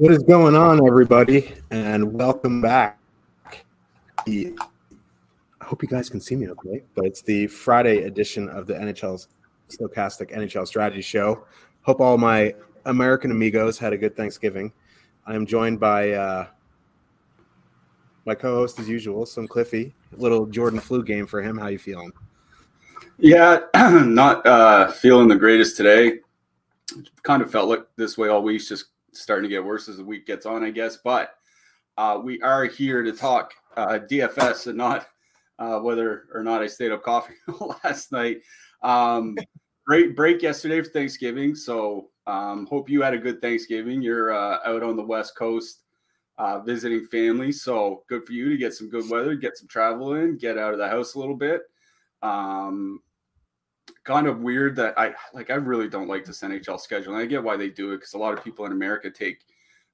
What is going on, everybody? And welcome back. I hope you guys can see me okay, but it's the Friday edition of the NHL's Stokastic NHL Strategy Show. Hope all my American amigos had a good Thanksgiving. I am joined by uh, my co-host as usual, some Cliffy. Little Jordan flu game for him. How you feeling? Yeah, not uh, feeling the greatest today. Kind of felt like this way all week, just starting to get worse as the week gets on, I guess. But uh, we are here to talk uh, DFS and not uh, whether or not I stayed up coffee last night. Um, great break yesterday for Thanksgiving, so um, hope you had a good Thanksgiving. You're uh, out on the West Coast uh, visiting family, so good for you to get some good weather, get some travel in, get out of the house a little bit. Um, kind of weird that I like. I really don't like this NHL schedule, and I get why they do it because a lot of people in America take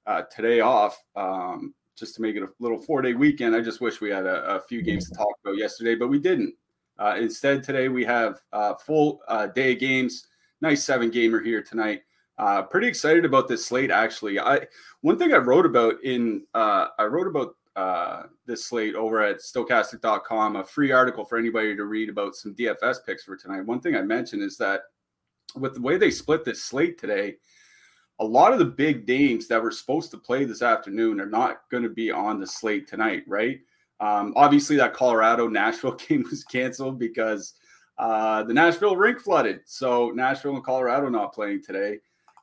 uh, today off um, just to make it a little four day weekend. I just wish we had a, a few games to talk about yesterday, but we didn't. Uh, instead, today we have uh, full uh, day games. Nice seven gamer here tonight. Uh, pretty excited about this slate. Actually, I one thing I wrote about in uh, I wrote about uh, this slate over at stokastic.com, a free article for anybody to read about some DFS picks for tonight. One thing I mentioned is that with the way they split this slate today, a lot of the big names that were supposed to play this afternoon are not going to be on the slate tonight, right? Um, obviously, that Colorado Nashville game was canceled because uh, the Nashville rink flooded. So Nashville and Colorado not playing today.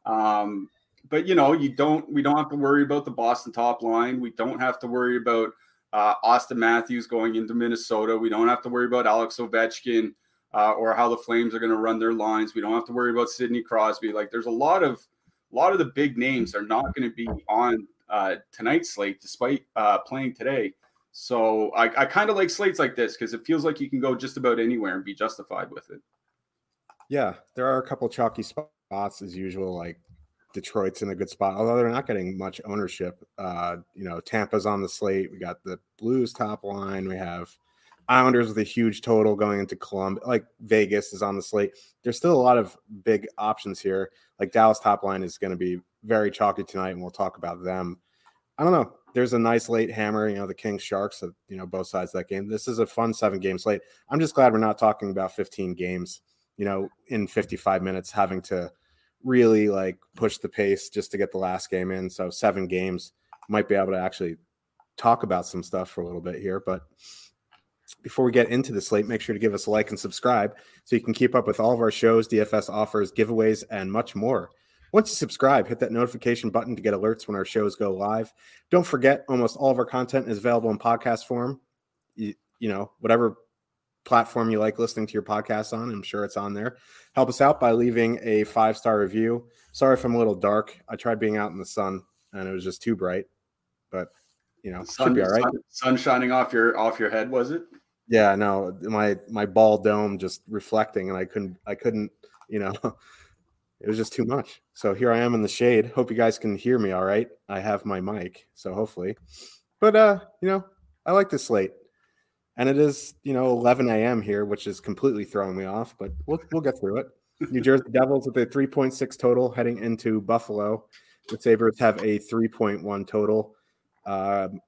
Um, but you know, you don't. We don't have to worry about the Boston top line. We don't have to worry about uh, Auston Matthews going into Minnesota. We don't have to worry about Alex Ovechkin uh, or how the Flames are going to run their lines. We don't have to worry about Sidney Crosby. Like, there's a lot of a lot of the big names are not going to be on uh, tonight's slate, despite uh, playing today. So I, I kind of like slates like this because it feels like you can go just about anywhere and be justified with it. Yeah, there are a couple chalky spots as usual, like Detroit's in a good spot, although they're not getting much ownership. Uh, you know, Tampa's on the slate. We got the Blues top line. We have Islanders with a huge total going into Columbus. Like Vegas is on the slate. There's still a lot of big options here. Like Dallas top line is going to be very chalky tonight, and we'll talk about them. I don't know. There's a nice late hammer, you know, the Kings Sharks, you know, both sides of that game. This is a fun seven game slate. I'm just glad we're not talking about 15 games, you know, in 55 minutes, having to really like push the pace just to get the last game in. So seven games might be able to actually talk about some stuff for a little bit here. But before we get into the slate, make sure to give us a like and subscribe so you can keep up with all of our shows, DFS offers, giveaways, and much more. Once you subscribe, hit that notification button to get alerts when our shows go live. Don't forget, almost all of our content is available in podcast form. You, you know, whatever platform you like listening to your podcast on. I'm sure it's on there. Help us out by leaving a five star review. Sorry if I'm a little dark. I tried being out in the sun and it was just too bright, but you know, sun, should be all right. Sun, sun, shining off your off your head, was it? Yeah, no, my my ball dome just reflecting, and I couldn't I couldn't you know. it was just too much. So here I am in the shade. Hope you guys can hear me all right. I have my mic, so hopefully. But uh, you know, I like this slate and it is you know 11 a.m. here, which is completely throwing me off. But we'll we'll get through it. New Jersey Devils with a 3.6 total heading into Buffalo. The Sabres have a 3.1 total. Um,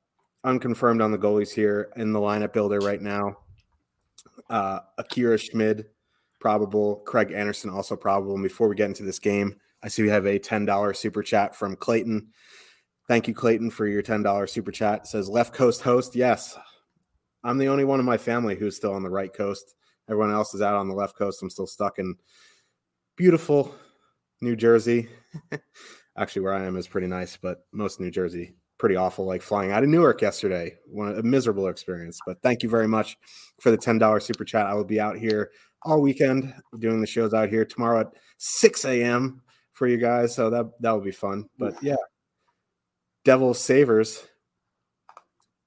unconfirmed on the goalies here in the lineup builder right now. Uh, Akira Schmid, probable. Craig Anderson, also probable. And before we get into this game, I see we have a $10 super chat from Clayton. Thank you, Clayton, for your $10 super chat. It says left coast host. Yes. I'm the only one in my family who's still on the right coast. Everyone else is out on the left coast. I'm still stuck in beautiful New Jersey. Actually, where I am is pretty nice, but most New Jersey pretty awful. Like flying out of Newark yesterday, one a miserable experience. But thank you very much for the ten dollars super chat. I will be out here all weekend doing the shows out here tomorrow at six a.m. for you guys. So that that will be fun. But yeah, Devil Sabres,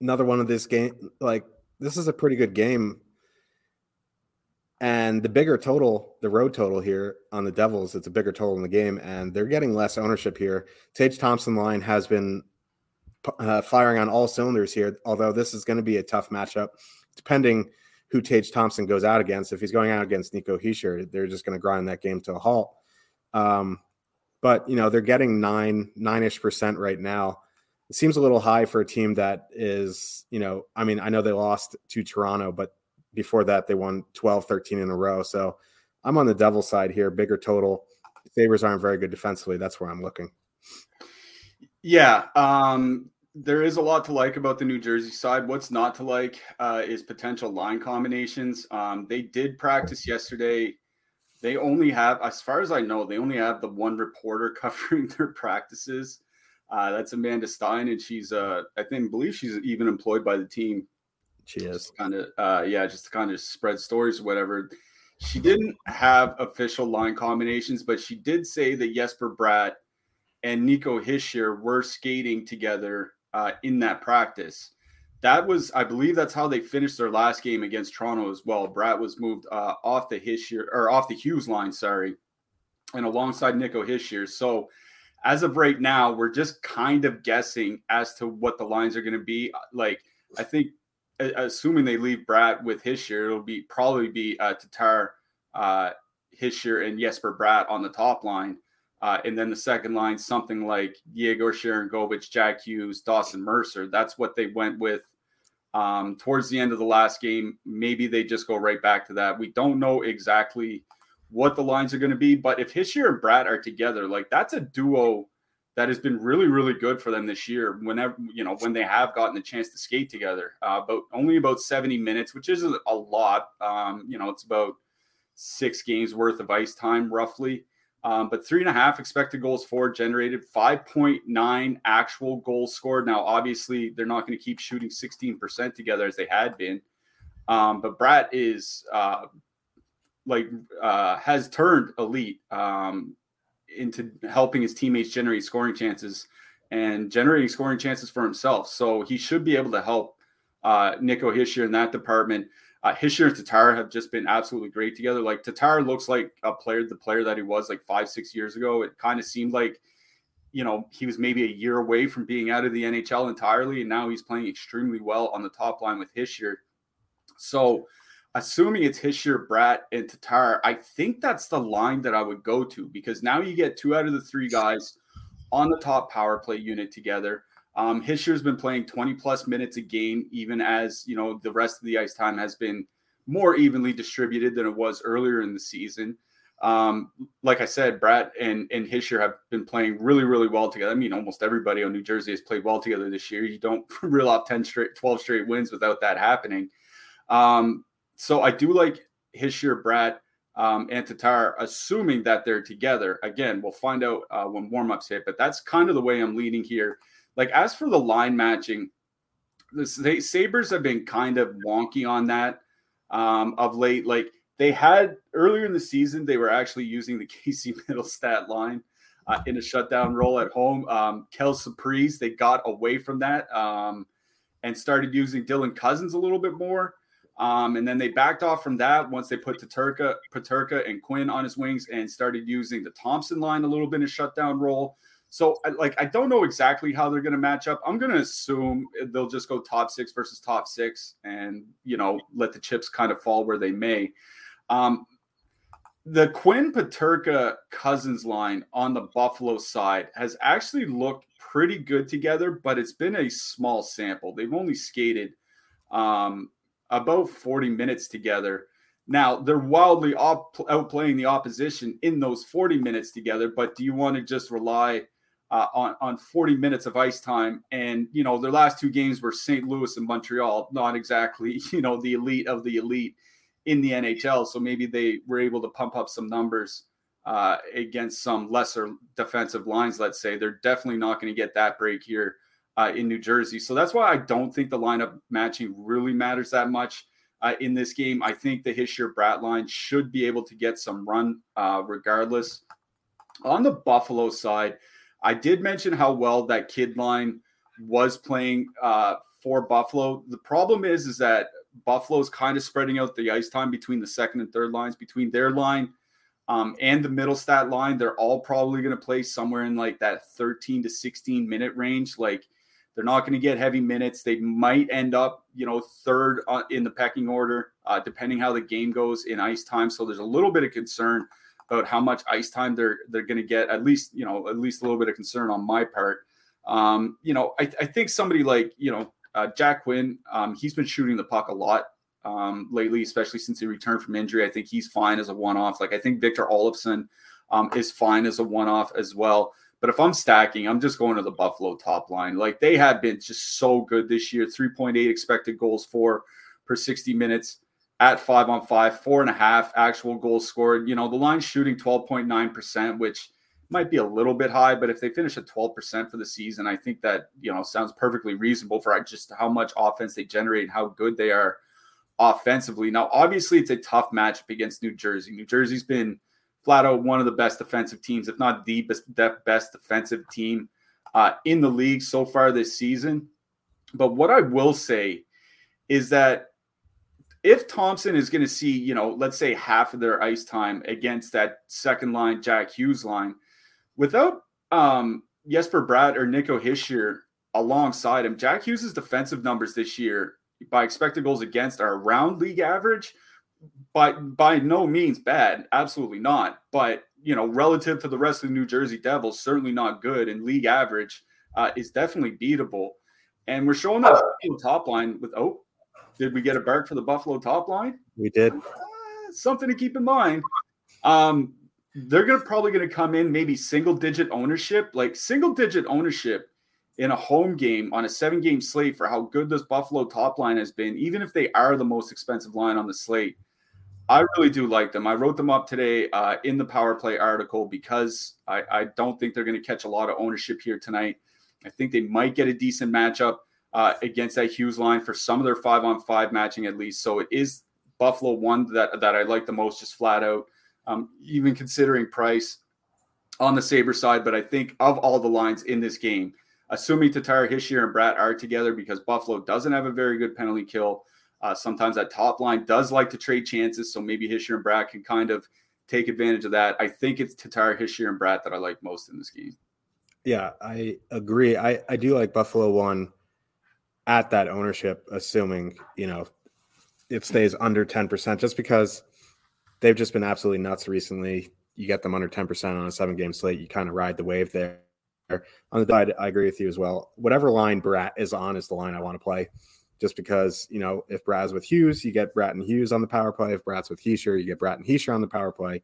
another one of this game. Like this is a pretty good game. And the bigger total, the road total here on the Devils, it's a bigger total in the game, and they're getting less ownership here. Tage Thompson line has been uh, firing on all cylinders here. Although this is going to be a tough matchup, depending who Tage Thompson goes out against. If he's going out against Nico Hischier, they're just going to grind that game to a halt. Um, but you know they're getting nine nine ish percent right now. It seems a little high for a team that is you know I mean I know they lost to Toronto, but before that they won 12 13 in a row. So I'm on the devil side here, bigger total. Sabres aren't very good defensively. That's where I'm looking. Yeah, um, there is a lot to like about the New Jersey side. What's not to like uh, is potential line combinations. Um, they did practice yesterday. They only have, as far as I know, they only have the one reporter covering their practices. Uh, that's Amanda Stein, and she's, uh, I think, believe she's even employed by the team. She is kind of, uh, yeah, just to kind of spread stories or whatever. She didn't have official line combinations, but she did say that Jesper Bratt – and Nico Hischier were skating together uh, in that practice. That was, I believe, that's how they finished their last game against Toronto as well. Bratt was moved uh, off the Hischier or off the Hughes line, sorry, and alongside Nico Hischier. So, as of right now, we're just kind of guessing as to what the lines are going to be. Like, I think, assuming they leave Bratt with Hischier, it'll be probably be uh, Tatar, uh, Hischier, and Jesper Bratt on the top line. Uh, and then the second line, something like Yegor Sharangovich, Jack Hughes, Dawson Mercer. That's what they went with um, towards the end of the last game. Maybe they just go right back to that. We don't know exactly what the lines are going to be, but if Hischier and Bratt are together, like that's a duo that has been really, really good for them this year. Whenever you know when they have gotten the chance to skate together, uh, but only about seventy minutes, which isn't a lot. Um, you know, it's about six games worth of ice time roughly. Um, but three and a half expected goals for generated, 5.9 actual goals scored. Now, obviously, they're not going to keep shooting 16% together as they had been. Um, but Bratt is uh, like uh, has turned elite um, into helping his teammates generate scoring chances and generating scoring chances for himself. So he should be able to help uh, Nico Hischier in that department. Uh, Hischier and Tatar have just been absolutely great together. Like Tatar looks like a player, the player that he was like five, six years ago. It kind of seemed like, you know, he was maybe a year away from being out of the NHL entirely, and now he's playing extremely well on the top line with Hischier. So, assuming it's Hischier, Bratt, and Tatar, I think that's the line that I would go to because now you get two out of the three guys on the top power play unit together. Um, Hischier's been playing 20 plus minutes a game, even as you know the rest of the ice time has been more evenly distributed than it was earlier in the season. Um, like I said, Bratt and and Hischier have been playing really, really well together. I mean, almost everybody on New Jersey has played well together this year. You don't reel off 10 straight, 12 straight wins without that happening. Um, so I do like Hischier, Bratt, um, and Tatar, assuming that they're together. Again, we'll find out uh, when warmups hit, but that's kind of the way I'm leading here. Like as for the line matching, the Sabres have been kind of wonky on that um, of late. Like they had earlier in the season, they were actually using the Casey Mittelstadt line uh, in a shutdown role at home. Um, Kel Surprise, they got away from that um, and started using Dylan Cozens a little bit more. Um, and then they backed off from that once they put Paterka, Peterka and Quinn on his wings and started using the Thompson line a little bit in shutdown role. So, like, I don't know exactly how they're going to match up. I'm going to assume they'll just go top six versus top six, and you know, let the chips kind of fall where they may. Um, the Quinn Paterka Cozens line on the Buffalo side has actually looked pretty good together, but it's been a small sample. They've only skated um, about 40 minutes together. Now, they're wildly op- outplaying the opposition in those 40 minutes together, but do you want to just rely uh, on, on 40 minutes of ice time? And, you know, their last two games were St. Louis and Montreal, not exactly, you know, the elite of the elite in the NHL. So maybe they were able to pump up some numbers uh, against some lesser defensive lines, let's say. They're definitely not going to get that break here uh, in New Jersey. So that's why I don't think the lineup matching really matters that much uh, in this game. I think the Hischier Bratt line should be able to get some run uh, regardless. On the Buffalo side, I did mention how well that kid line was playing uh, for Buffalo. The problem is, is that Buffalo's kind of spreading out the ice time between the second and third lines, between their line um, and the Mittelstadt line. They're all probably going to play somewhere in like that 13 to 16 minute range. Like they're not going to get heavy minutes. They might end up, you know, third uh, in the pecking order, uh, depending how the game goes in ice time. So there's a little bit of concern about how much ice time they're they're going to get. At least, you know, at least a little bit of concern on my part. Um, you know, I, I think somebody like you know uh, Jack Quinn, um, he's been shooting the puck a lot um, lately, especially since he returned from injury. I think he's fine as a one-off. Like I think Victor Olofsson um, is fine as a one-off as well. But if I'm stacking, I'm just going to the Buffalo top line. Like they have been just so good this year 3.8 expected goals for per 60 minutes at five on five, four and a half actual goals scored. You know, the line shooting 12.9%, which might be a little bit high, but if they finish at 12% for the season, I think that, you know, sounds perfectly reasonable for just how much offense they generate and how good they are offensively. Now, obviously, it's a tough matchup against New Jersey. New Jersey's been flat out one of the best defensive teams, if not the best, best defensive team uh, in the league so far this season. But what I will say is that if Thompson is going to see, you know, let's say half of their ice time against that second line Jack Hughes line, without um, Jesper Bratt or Nico Hischier alongside him, Jack Hughes' defensive numbers this year by expected goals against are around league average by by no means bad, absolutely not. But you know, relative to the rest of the New Jersey Devils, certainly not good. And league average uh, is definitely beatable. And we're showing that top line with oh, did we get a bark for the Buffalo top line? We did. Uh, something to keep in mind. Um, they're gonna probably gonna come in maybe single digit ownership, like single digit ownership in a home game on a seven game slate for how good this Buffalo top line has been, even if they are the most expensive line on the slate. I really do like them. I wrote them up today uh, in the power play article because I, I don't think they're going to catch a lot of ownership here tonight. I think they might get a decent matchup uh, against that Hughes line for some of their five on five matching at least. So it is Buffalo one that that I like the most, just flat out. Um, even considering price on the Sabre side, but I think of all the lines in this game, assuming Tatar, Hischier, and Bratt are together because Buffalo doesn't have a very good penalty kill. Uh, sometimes that top line does like to trade chances, so maybe Hischier and Bratt can kind of take advantage of that. I think it's Tatar, Hischier, and Bratt that I like most in this game. Yeah, I agree. I, I do like Buffalo one at that ownership, assuming, you know, it stays under 10%, just because they've just been absolutely nuts recently. You get them under 10% on a seven game slate, you kind of ride the wave there. On the side, I agree with you as well. Whatever line Bratt is on is the line I want to play. Just because, you know, if Bratt's with Hughes, you get Bratt and Hughes on the power play. If Bratt's with Hischier, you get Bratt and Hischier on the power play.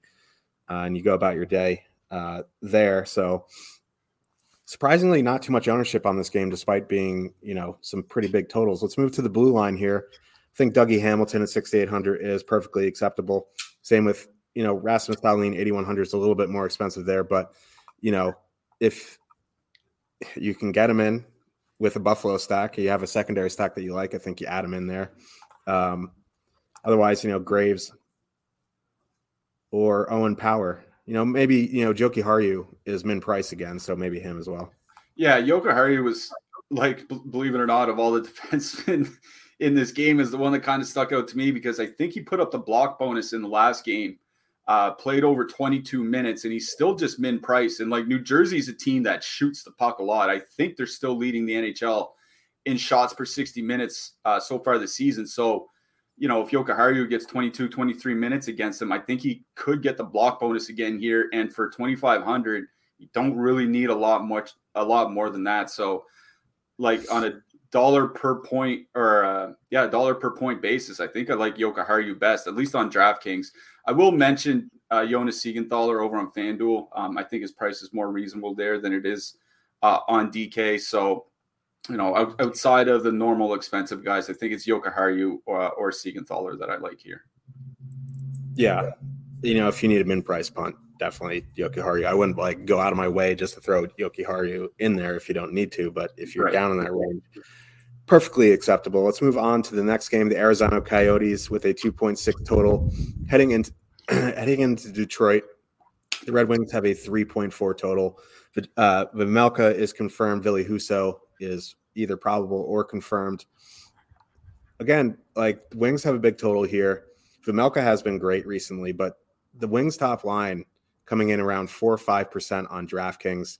Uh, and you go about your day uh, there. So surprisingly, not too much ownership on this game, despite being, you know, some pretty big totals. Let's move to the blue line here. I think Dougie Hamilton at 6,800 is perfectly acceptable. Same with, you know, Rasmus Dahlin, 8,100 is a little bit more expensive there. But, you know, if you can get him in with a Buffalo stack. You have a secondary stack that you like. I think you add him in there. Um, otherwise, you know, Graves or Owen Power. You know, maybe you know Jokiharju is min price again, so maybe him as well. Yeah, Jokiharju was like, believe it or not, of all the defensemen in this game, is the one that kind of stuck out to me because I think he put up the block bonus in the last game uh, played over 22 minutes, and he's still just min price. And like New Jersey's a team that shoots the puck a lot. I think they're still leading the NHL in shots per 60 minutes uh, so far this season. So, you know, if Jokiharju gets 22, 23 minutes against him, I think he could get the block bonus again here. And for 2,500, you don't really need a lot much, a lot more than that. So, like on a dollar per point or uh, yeah, dollar per point basis, I think I like Jokiharju best, at least on DraftKings. I will mention uh, Jonas Siegenthaler over on FanDuel. Um, I think his price is more reasonable there than it is uh, on DK. So, you know, out, outside of the normal expensive guys, I think it's Jokiharju or, or Siegenthaler that I like here. Yeah. You know, if you need a min price punt, definitely Jokiharju. I wouldn't like go out of my way just to throw Jokiharju in there if you don't need to, but if you're right. down in that range, perfectly acceptable. Let's move on to the next game. The Arizona Coyotes with a 2.6 total heading into heading into Detroit. The Red Wings have a 3.4 total. Uh, Vejmelka is confirmed. Ville Husso is either probable or confirmed. Again, like Wings have a big total here. Vejmelka has been great recently, but the Wings top line coming in around four or five percent on DraftKings.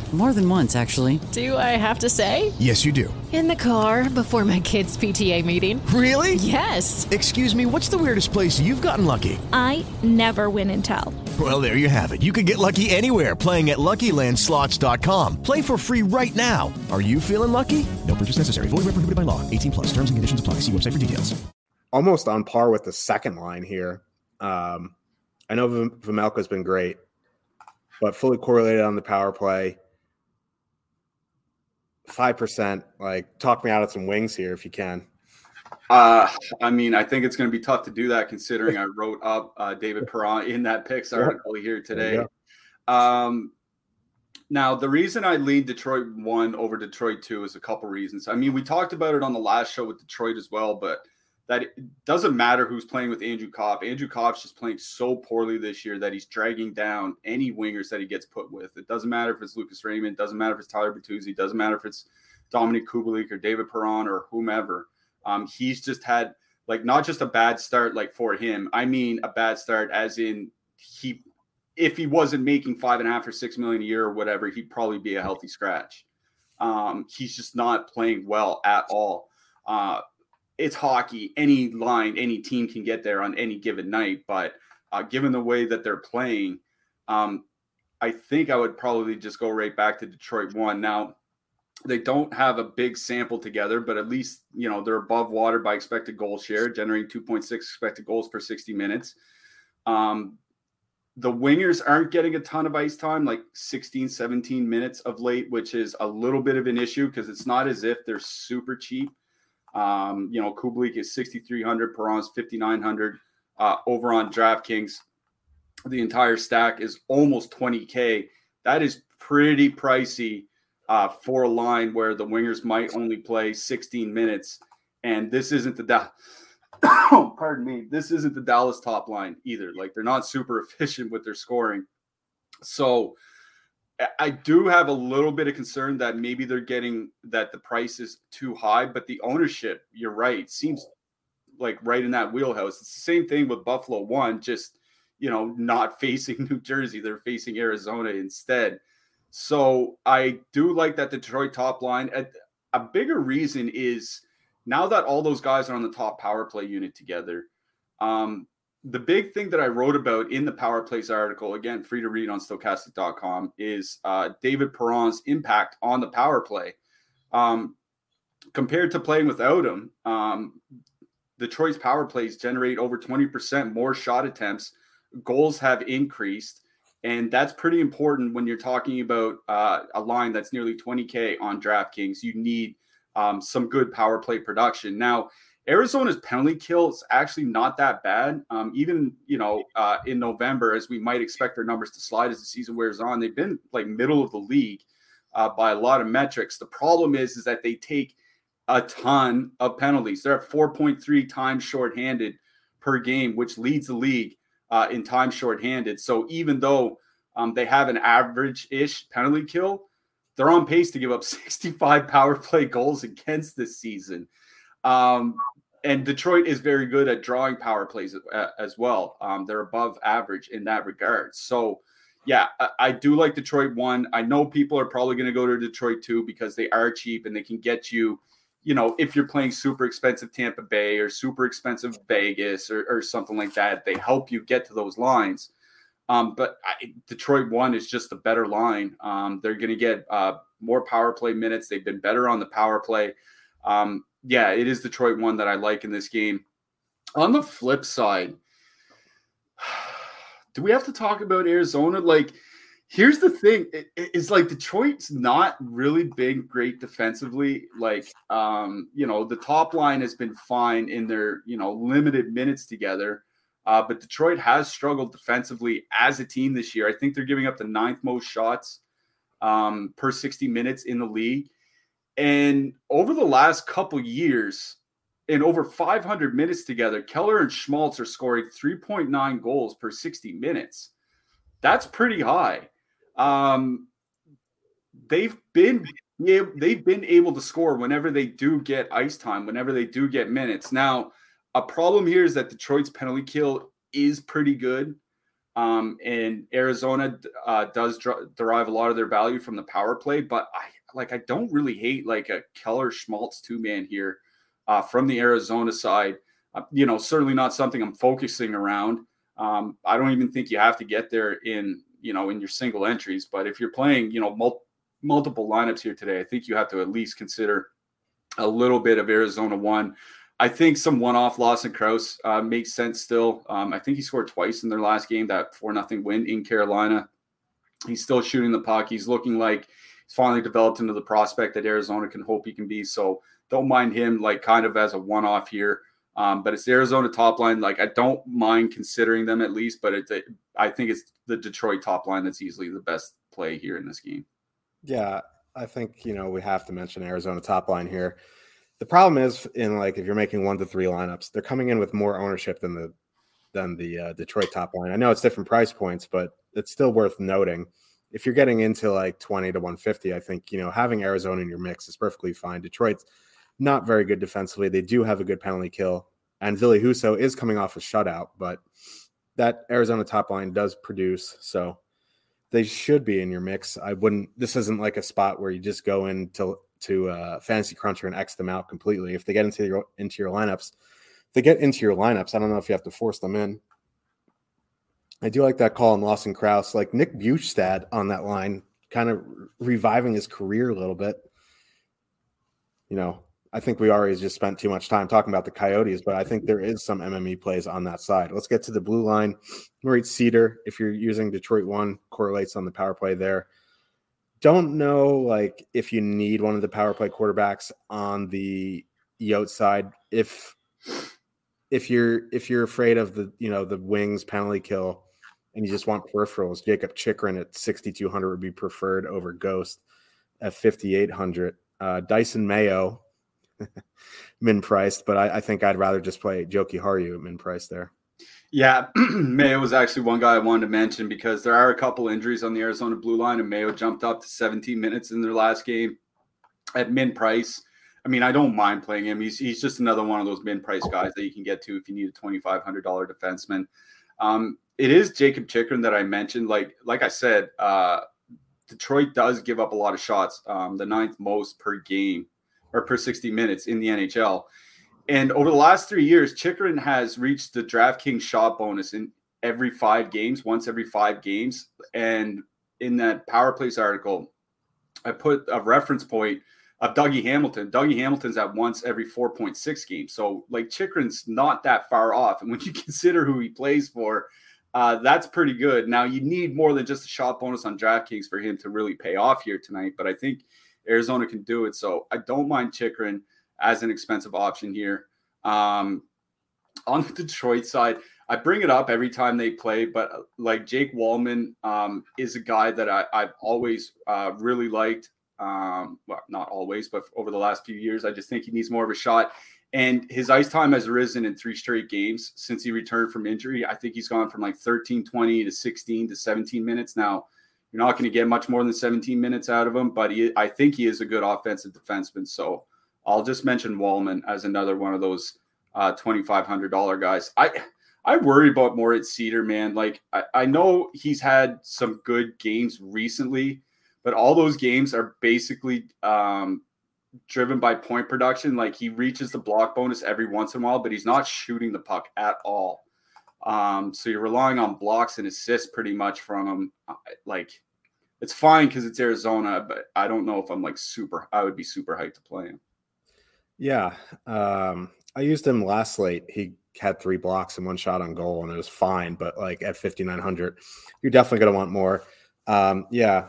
More than once, actually. Do I have to say? Yes, you do. In the car before my kids' PTA meeting. Really? Yes. Excuse me, what's the weirdest place you've gotten lucky? I never win and tell. Well, there you have it. You can get lucky anywhere playing at LuckyLandSlots.com. Play for free right now. Are you feeling lucky? No purchase necessary. Void where prohibited by law. 18 plus. Terms and conditions apply. See website for details. Almost on par with the second line here. Um, I know v- Vejmelka's been great, but fully correlated on the power play five percent. Like, talk me out of some wings here if you can. Uh, I mean, I think it's going to be tough to do that considering I wrote up uh, David Perron in that picks article here today. Um, now, the reason I lead Detroit one over Detroit two is a couple reasons. I mean, we talked about it on the last show with Detroit as well, but that it doesn't matter who's playing with Andrew Copp. Andrew Copp's just playing so poorly this year that he's dragging down any wingers that he gets put with. It doesn't matter if it's Lucas Raymond, doesn't matter if it's Tyler Bertuzzi, doesn't matter if it's Dominik Kubalik or David Perron or whomever. Um, he's just had like not just a bad start like for him. I mean a bad start as in he if he wasn't making five and a half or six million a year or whatever, he'd probably be a healthy scratch. Um, he's just not playing well at all. Uh, it's hockey. Any line, any team can get there on any given night. But uh, given the way that they're playing, um, I think I would probably just go right back to Detroit one. Now, they don't have a big sample together, but at least you know they're above water by expected goal share, generating 2.6 expected goals per 60 minutes. Um, the wingers aren't getting a ton of ice time, like 16, 17 minutes of late, which is a little bit of an issue because it's not as if they're super cheap. Um, you know, Kubalik is 6,300, Perron's 5,900 uh, over on DraftKings. The entire stack is almost 20K. That is pretty pricey uh, for a line where the wingers might only play 16 minutes. And this isn't the da- pardon me, this isn't the Dallas top line either. Like they're not super efficient with their scoring. So I do have a little bit of concern that maybe they're getting that the price is too high, but the ownership, you're right, seems like right in that wheelhouse. It's the same thing with Buffalo One, just you know, not facing New Jersey, they're facing Arizona instead. So I do like that Detroit top line. A, bigger reason is now that all those guys are on the top power play unit together. Um, the big thing that I wrote about in the Power Plays article, again, free to read on stokastic.com, is uh, David Perron's impact on the power play. Um, compared to playing without him, um, Detroit's power plays generate over 20% more shot attempts. Goals have increased. And that's pretty important when you're talking about uh, a line that's nearly 20K on DraftKings. You need um, some good power play production. Now, Arizona's penalty kill is actually not that bad. Um, even you know uh, in November, as we might expect their numbers to slide as the season wears on, they've been like middle of the league uh, by a lot of metrics. The problem is is that they take a ton of penalties. They're at 4.3 times shorthanded per game, which leads the league uh, in time shorthanded. So even though um, they have an average-ish penalty kill, they're on pace to give up 65 power play goals against this season. Um, and Detroit is very good at drawing power plays uh, as well. Um, they're above average in that regard. So, yeah, I, I do like Detroit one. I know people are probably going to go to Detroit two because they are cheap and they can get you, you know, if you're playing super expensive Tampa Bay or super expensive Vegas or, or something like that, they help you get to those lines. Um, but I, Detroit one is just a better line. Um, they're going to get uh, more power play minutes. They've been better on the power play. Um, yeah, it is Detroit one that I like in this game. On the flip side, do we have to talk about Arizona? Like, here's the thing: it, it's like Detroit's not really been great defensively. Like, um, you know, the top line has been fine in their you know limited minutes together. Uh, but Detroit has struggled defensively as a team this year. I think they're giving up the ninth most shots um, per 60 minutes in the league. And over the last couple years, in over 500 minutes together, Keller and Schmaltz are scoring 3.9 goals per 60 minutes. That's pretty high. Um, they've been they've been able to score whenever they do get ice time, whenever they do get minutes. Now, a problem here is that Detroit's penalty kill is pretty good. Um, and Arizona uh, does derive a lot of their value from the power play, but I like I don't really hate like a Keller Schmaltz two man here uh, from the Arizona side. Uh, you know, certainly not something I'm focusing around. Um, I don't even think you have to get there in you know in your single entries, but if you're playing you know mul- multiple lineups here today, I think you have to at least consider a little bit of Arizona one. I think some one-off Lawson Crouse uh, makes sense still. Um, I think he scored twice in their last game, that four nothing win in Carolina. He's still shooting the puck. He's looking like finally developed into the prospect that Arizona can hope he can be. So don't mind him like kind of as a one-off here. Um, but it's the Arizona top line. Like I don't mind considering them at least, but it's a, I think it's the Detroit top line that's easily the best play here in this game. Yeah, I think you know we have to mention Arizona top line here. The problem is in like if you're making one to three lineups, they're coming in with more ownership than the than the uh, Detroit top line. I know it's different price points, but it's still worth noting. If you're getting into like 20 to 150, I think you know having Arizona in your mix is perfectly fine. Detroit's not very good defensively. They do have a good penalty kill, and Ville Husso is coming off a shutout, but that Arizona top line does produce, so they should be in your mix. I wouldn't. This isn't like a spot where you just go into to uh, Fantasy Cruncher and X them out completely. If they get into your into your lineups, they get into your lineups. I don't know if you have to force them in. I do like that call on Lawson Crouse. like Nick Bjugstad on that line, kind of reviving his career a little bit. You know, I think we already just spent too much time talking about the Coyotes, but I think there is some MME plays on that side. Let's get to the blue line. Moritz Seider, if you're using Detroit one, correlates on the power play there don't know like if you need one of the power play quarterbacks on the Yote side. If if you're if you're afraid of the you know the wings penalty kill and you just want peripherals, Jacob Chychrun at 6200 would be preferred over Ghost at 5800. Uh, Dysin Mayo min priced, but I, I, think I'd rather just play Jokiharju min price there. Yeah, Mayo was actually one guy I wanted to mention because there are a couple injuries on the Arizona blue line, and Mayo jumped up to 17 minutes in their last game at min price. I mean, I don't mind playing him. He's he's just another one of those min price guys that you can get to if you need a twenty five hundred dollar defenseman. Um, it is Jacob Chychrun that I mentioned. Like like I said, uh, Detroit does give up a lot of shots, um, the ninth most per game or per sixty minutes in the NHL. And over the last three years, Chychrun has reached the DraftKings shot bonus in every five games, once every five games. And in that Power Plays article, I put a reference point of Dougie Hamilton. Dougie Hamilton's at once every 4.6 games. So, like, Chychrun's not that far off. And when you consider who he plays for, uh, that's pretty good. Now, you need more than just a shot bonus on DraftKings for him to really pay off here tonight. But I think Arizona can do it. So, I don't mind Chychrun as an expensive option here. Um, on the Detroit side, I bring it up every time they play, but uh, like Jake Walman um, is a guy that I, have always uh, really liked. Um, well, not always, but over the last few years, I just think he needs more of a shot. And his ice time has risen in three straight games since he returned from injury. I think he's gone from like 13, 20 to 16 to 17 minutes. Now, you're not going to get much more than 17 minutes out of him, but he, I think he is a good offensive defenseman. So I'll just mention Walman as another one of those uh, $2,500 guys. I I worry about Moritz Seider, man. Like I, I know he's had some good games recently, but all those games are basically um, driven by point production. Like he reaches the block bonus every once in a while, but he's not shooting the puck at all. Um, so you're relying on blocks and assists pretty much from him. Like it's fine because it's Arizona, but I don't know if I'm like super. I would be super hyped to play him. Yeah, um, I used him last slate. He had three blocks and one shot on goal, and it was fine. But like at 5900, you're definitely going to want more. Um, yeah,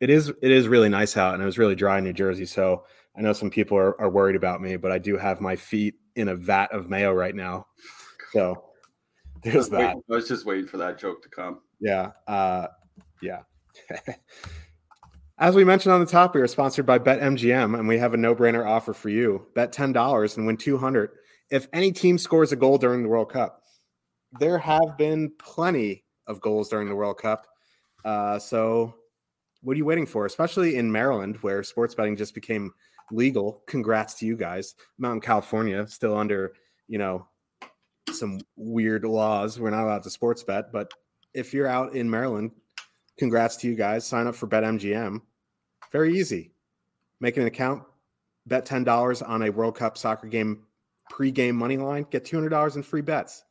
it is. It is really nice out, and it was really dry in New Jersey. So I know some people are, are worried about me, but I do have my feet in a vat of mayo right now. So there's that. I was just waiting for that joke to come. Yeah. Uh, yeah. As we mentioned on the top, we are sponsored by BetMGM, and we have a no-brainer offer for you. Bet ten dollars and win two hundred if any team scores a goal during the World Cup. There have been plenty of goals during the World Cup. Uh, so, what are you waiting for? Especially in Maryland, where sports betting just became legal. Congrats to you guys. Mountain California still under, you know, some weird laws. We're not allowed to sports bet, but if you're out in Maryland, congrats to you guys. Sign up for BetMGM. Very easy. Make an account, bet $10 on a World Cup soccer game pregame money line, get $200 in free bets.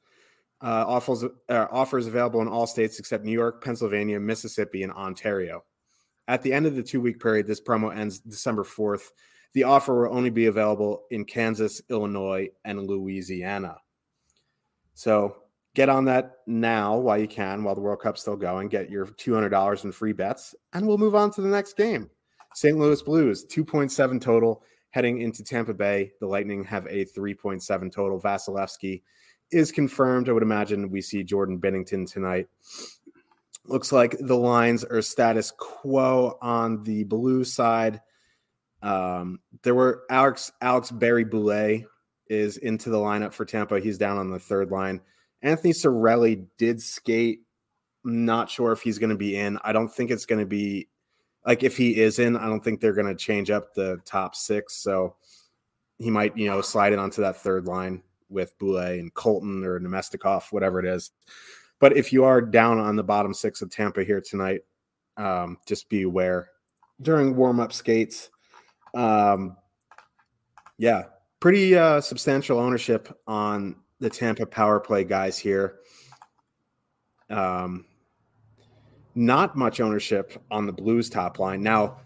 Uh, offers, uh, offers available in all states except New York, Pennsylvania, Mississippi, and Ontario. At the end of the two week period, this promo ends December 4th. The offer will only be available in Kansas, Illinois, and Louisiana. So get on that now while you can, while the World Cup's still going. Get your $200 in free bets, and we'll move on to the next game. St. Louis Blues, 2.7 total heading into Tampa Bay. The Lightning have a 3.7 total. Vasilevskiy is confirmed. I would imagine we see Jordan Binnington tonight. Looks like the lines are status quo on the blue side. Um, there were Alex Alex Barré-Boulet is into the lineup for Tampa. He's down on the third line. Anthony Cirelli did skate. Not sure if he's going to be in. I don't think it's going to be like if he is in, I don't think they're going to change up the top six. So he might, you know, slide it onto that third line with Boulet and Colton or Namestnikov, whatever it is. But if you are down on the bottom six of Tampa here tonight, um, just be aware during warm up skates. Um, yeah, pretty uh, substantial ownership on the Tampa power play guys here. Um, not much ownership on the Blues top line. Now,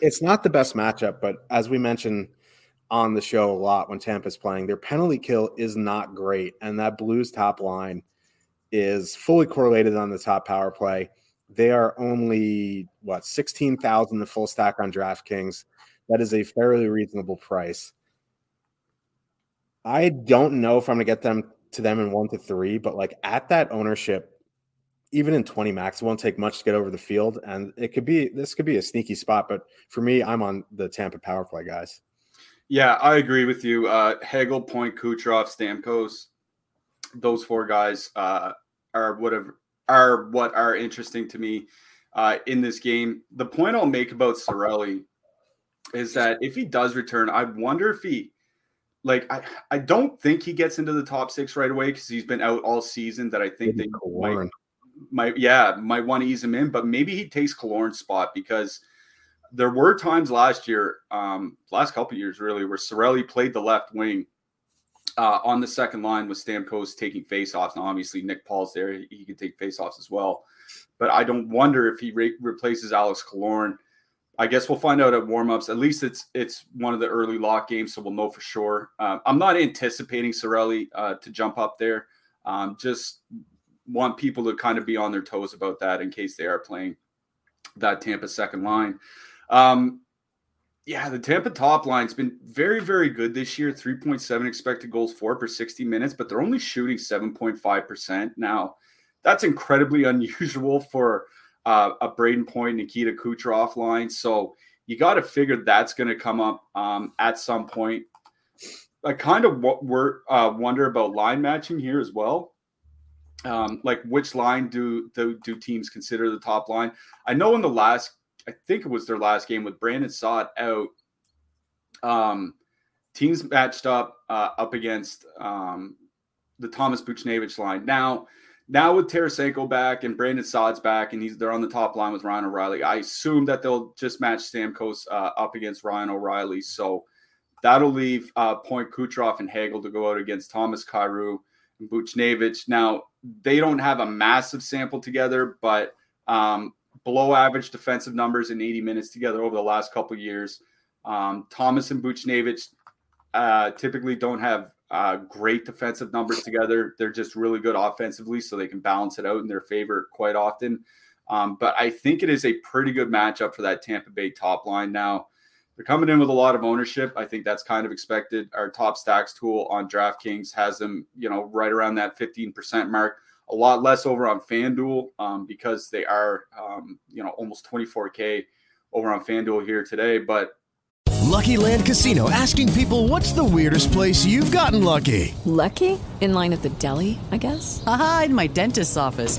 it's not the best matchup, but as we mentioned on the show a lot when Tampa's playing, their penalty kill is not great. And that Blues top line is fully correlated on the top power play. They are only, what, 16,000 the full stack on DraftKings. That is a fairly reasonable price. I don't know if I'm to get them to them in one to three, but like at that ownership, even in 20 max, it won't take much to get over the field. And it could be, this could be a sneaky spot. But for me, I'm on the Tampa power play guys. Yeah, I agree with you. Uh, Hagel, Point, Kucherov, Stamkos, those four guys uh, are what have, are what are interesting to me uh, in this game. The point I'll make about Cirelli is that if he does return, I wonder if he like I, I don't think he gets into the top six right away because he's been out all season. That I think they might, might yeah might want to ease him in, but maybe he takes Killorn's spot because there were times last year, um, last couple years really, where Cirelli played the left wing uh, on the second line with Stamkos taking faceoffs. Now, obviously, Nick Paul's there; he, he can take faceoffs as well. But I don't wonder if he re- replaces Alex Killorn I guess we'll find out at warmups. At least it's it's one of the early lock games, so we'll know for sure. Um, I'm not anticipating Cirelli uh, to jump up there. Um, just want people to kind of be on their toes about that in case they are playing that Tampa second line. Um, yeah, the Tampa top line's been very, very good this year. 3.7 expected goals for per 60 minutes, but they're only shooting 7.5%. Now, that's incredibly unusual for uh, a Brayden Point, Nikita Kucherov line. So you got to figure that's going to come up um, at some point. I kind of w- uh, wonder about line matching here as well. Um, like which line do, do do teams consider the top line? I know in the last, I think it was their last game with Brandon Saad out. Um, teams matched up uh, up against um, the Thomas Buchnevich line. Now now with Tarasenko back and Brandon Saad's back, and he's they're on the top line with Ryan O'Reilly. I assume that they'll just match Stamkos uh, up against Ryan O'Reilly. So that'll leave uh, Point Kucherov and Hagel to go out against Thomas Kyrou and Buchnevich. Now they don't have a massive sample together, but um, below average defensive numbers in 80 minutes together over the last couple years. Um, Thomas and Buchnevich uh, typically don't have uh, great defensive numbers together. They're just really good offensively, so they can balance it out in their favor quite often. Um, but I think it is a pretty good matchup for that Tampa Bay top line now. They're coming in with a lot of ownership. I think that's kind of expected. Our top stacks tool on DraftKings has them, you know, right around that 15% mark. A lot less over on FanDuel um, because they are, um, you know, almost 24K over on FanDuel here today. But Lucky Land Casino asking people what's the weirdest place you've gotten lucky? Lucky? In line at the deli, I guess? Aha, in my dentist's office.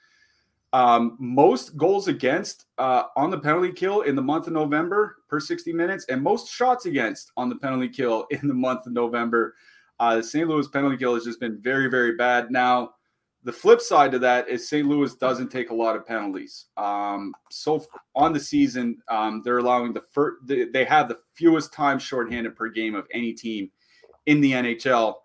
um, most goals against uh, on the penalty kill in the month of November per 60 minutes, and most shots against on the penalty kill in the month of November. Uh, the St. Louis penalty kill has just been very, very bad. Now, the flip side to that is St. Louis doesn't take a lot of penalties. Um, so on the season, um, they're allowing the first, they have the fewest times shorthanded per game of any team in the NHL.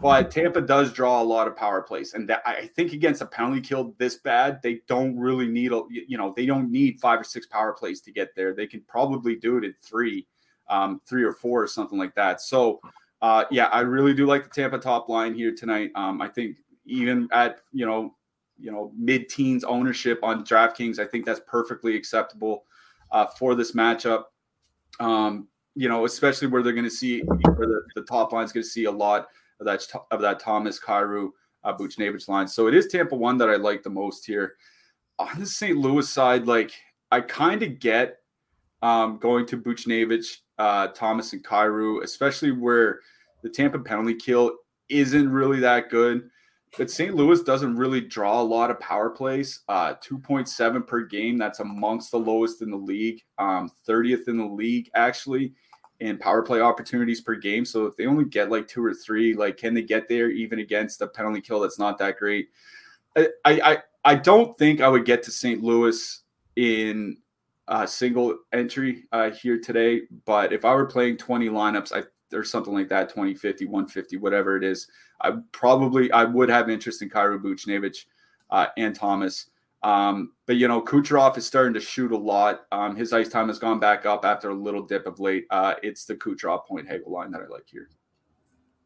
But Tampa does draw a lot of power plays, and that, I think against a penalty kill this bad, they don't really need a you know they don't need five or six power plays to get there. They can probably do it in three, um, three or four or something like that. So, uh, yeah, I really do like the Tampa top line here tonight. Um, I think even at you know you know mid-teens ownership on DraftKings, I think that's perfectly acceptable uh, for this matchup. Um, you know, especially where they're going to see where the, the top line is going to see a lot of that of that Thomas Kyrou uh, Buchnevich line. So it is Tampa one that I like the most here. On the St. Louis side, like I kind of get um, going to Buchnevich, uh, Thomas, and Kyrou, especially where the Tampa penalty kill isn't really that good. But St. Louis doesn't really draw a lot of power plays. Uh, 2.7 per game. That's amongst the lowest in the league. Um, 30th in the league, actually in power play opportunities per game. So if they only get like two or three, like can they get there even against a penalty kill that's not that great? I I I don't think I would get to St. Louis in a single entry uh, here today, but if I were playing 20 lineups, I or something like that, 20, 50, 150, whatever it is, I probably I would have interest in Kyrou Buchnevich uh, and Thomas. Um, but you know, Kucherov is starting to shoot a lot. Um, his ice time has gone back up after a little dip of late. Uh, it's the Kucherov point Hagel line that I like here.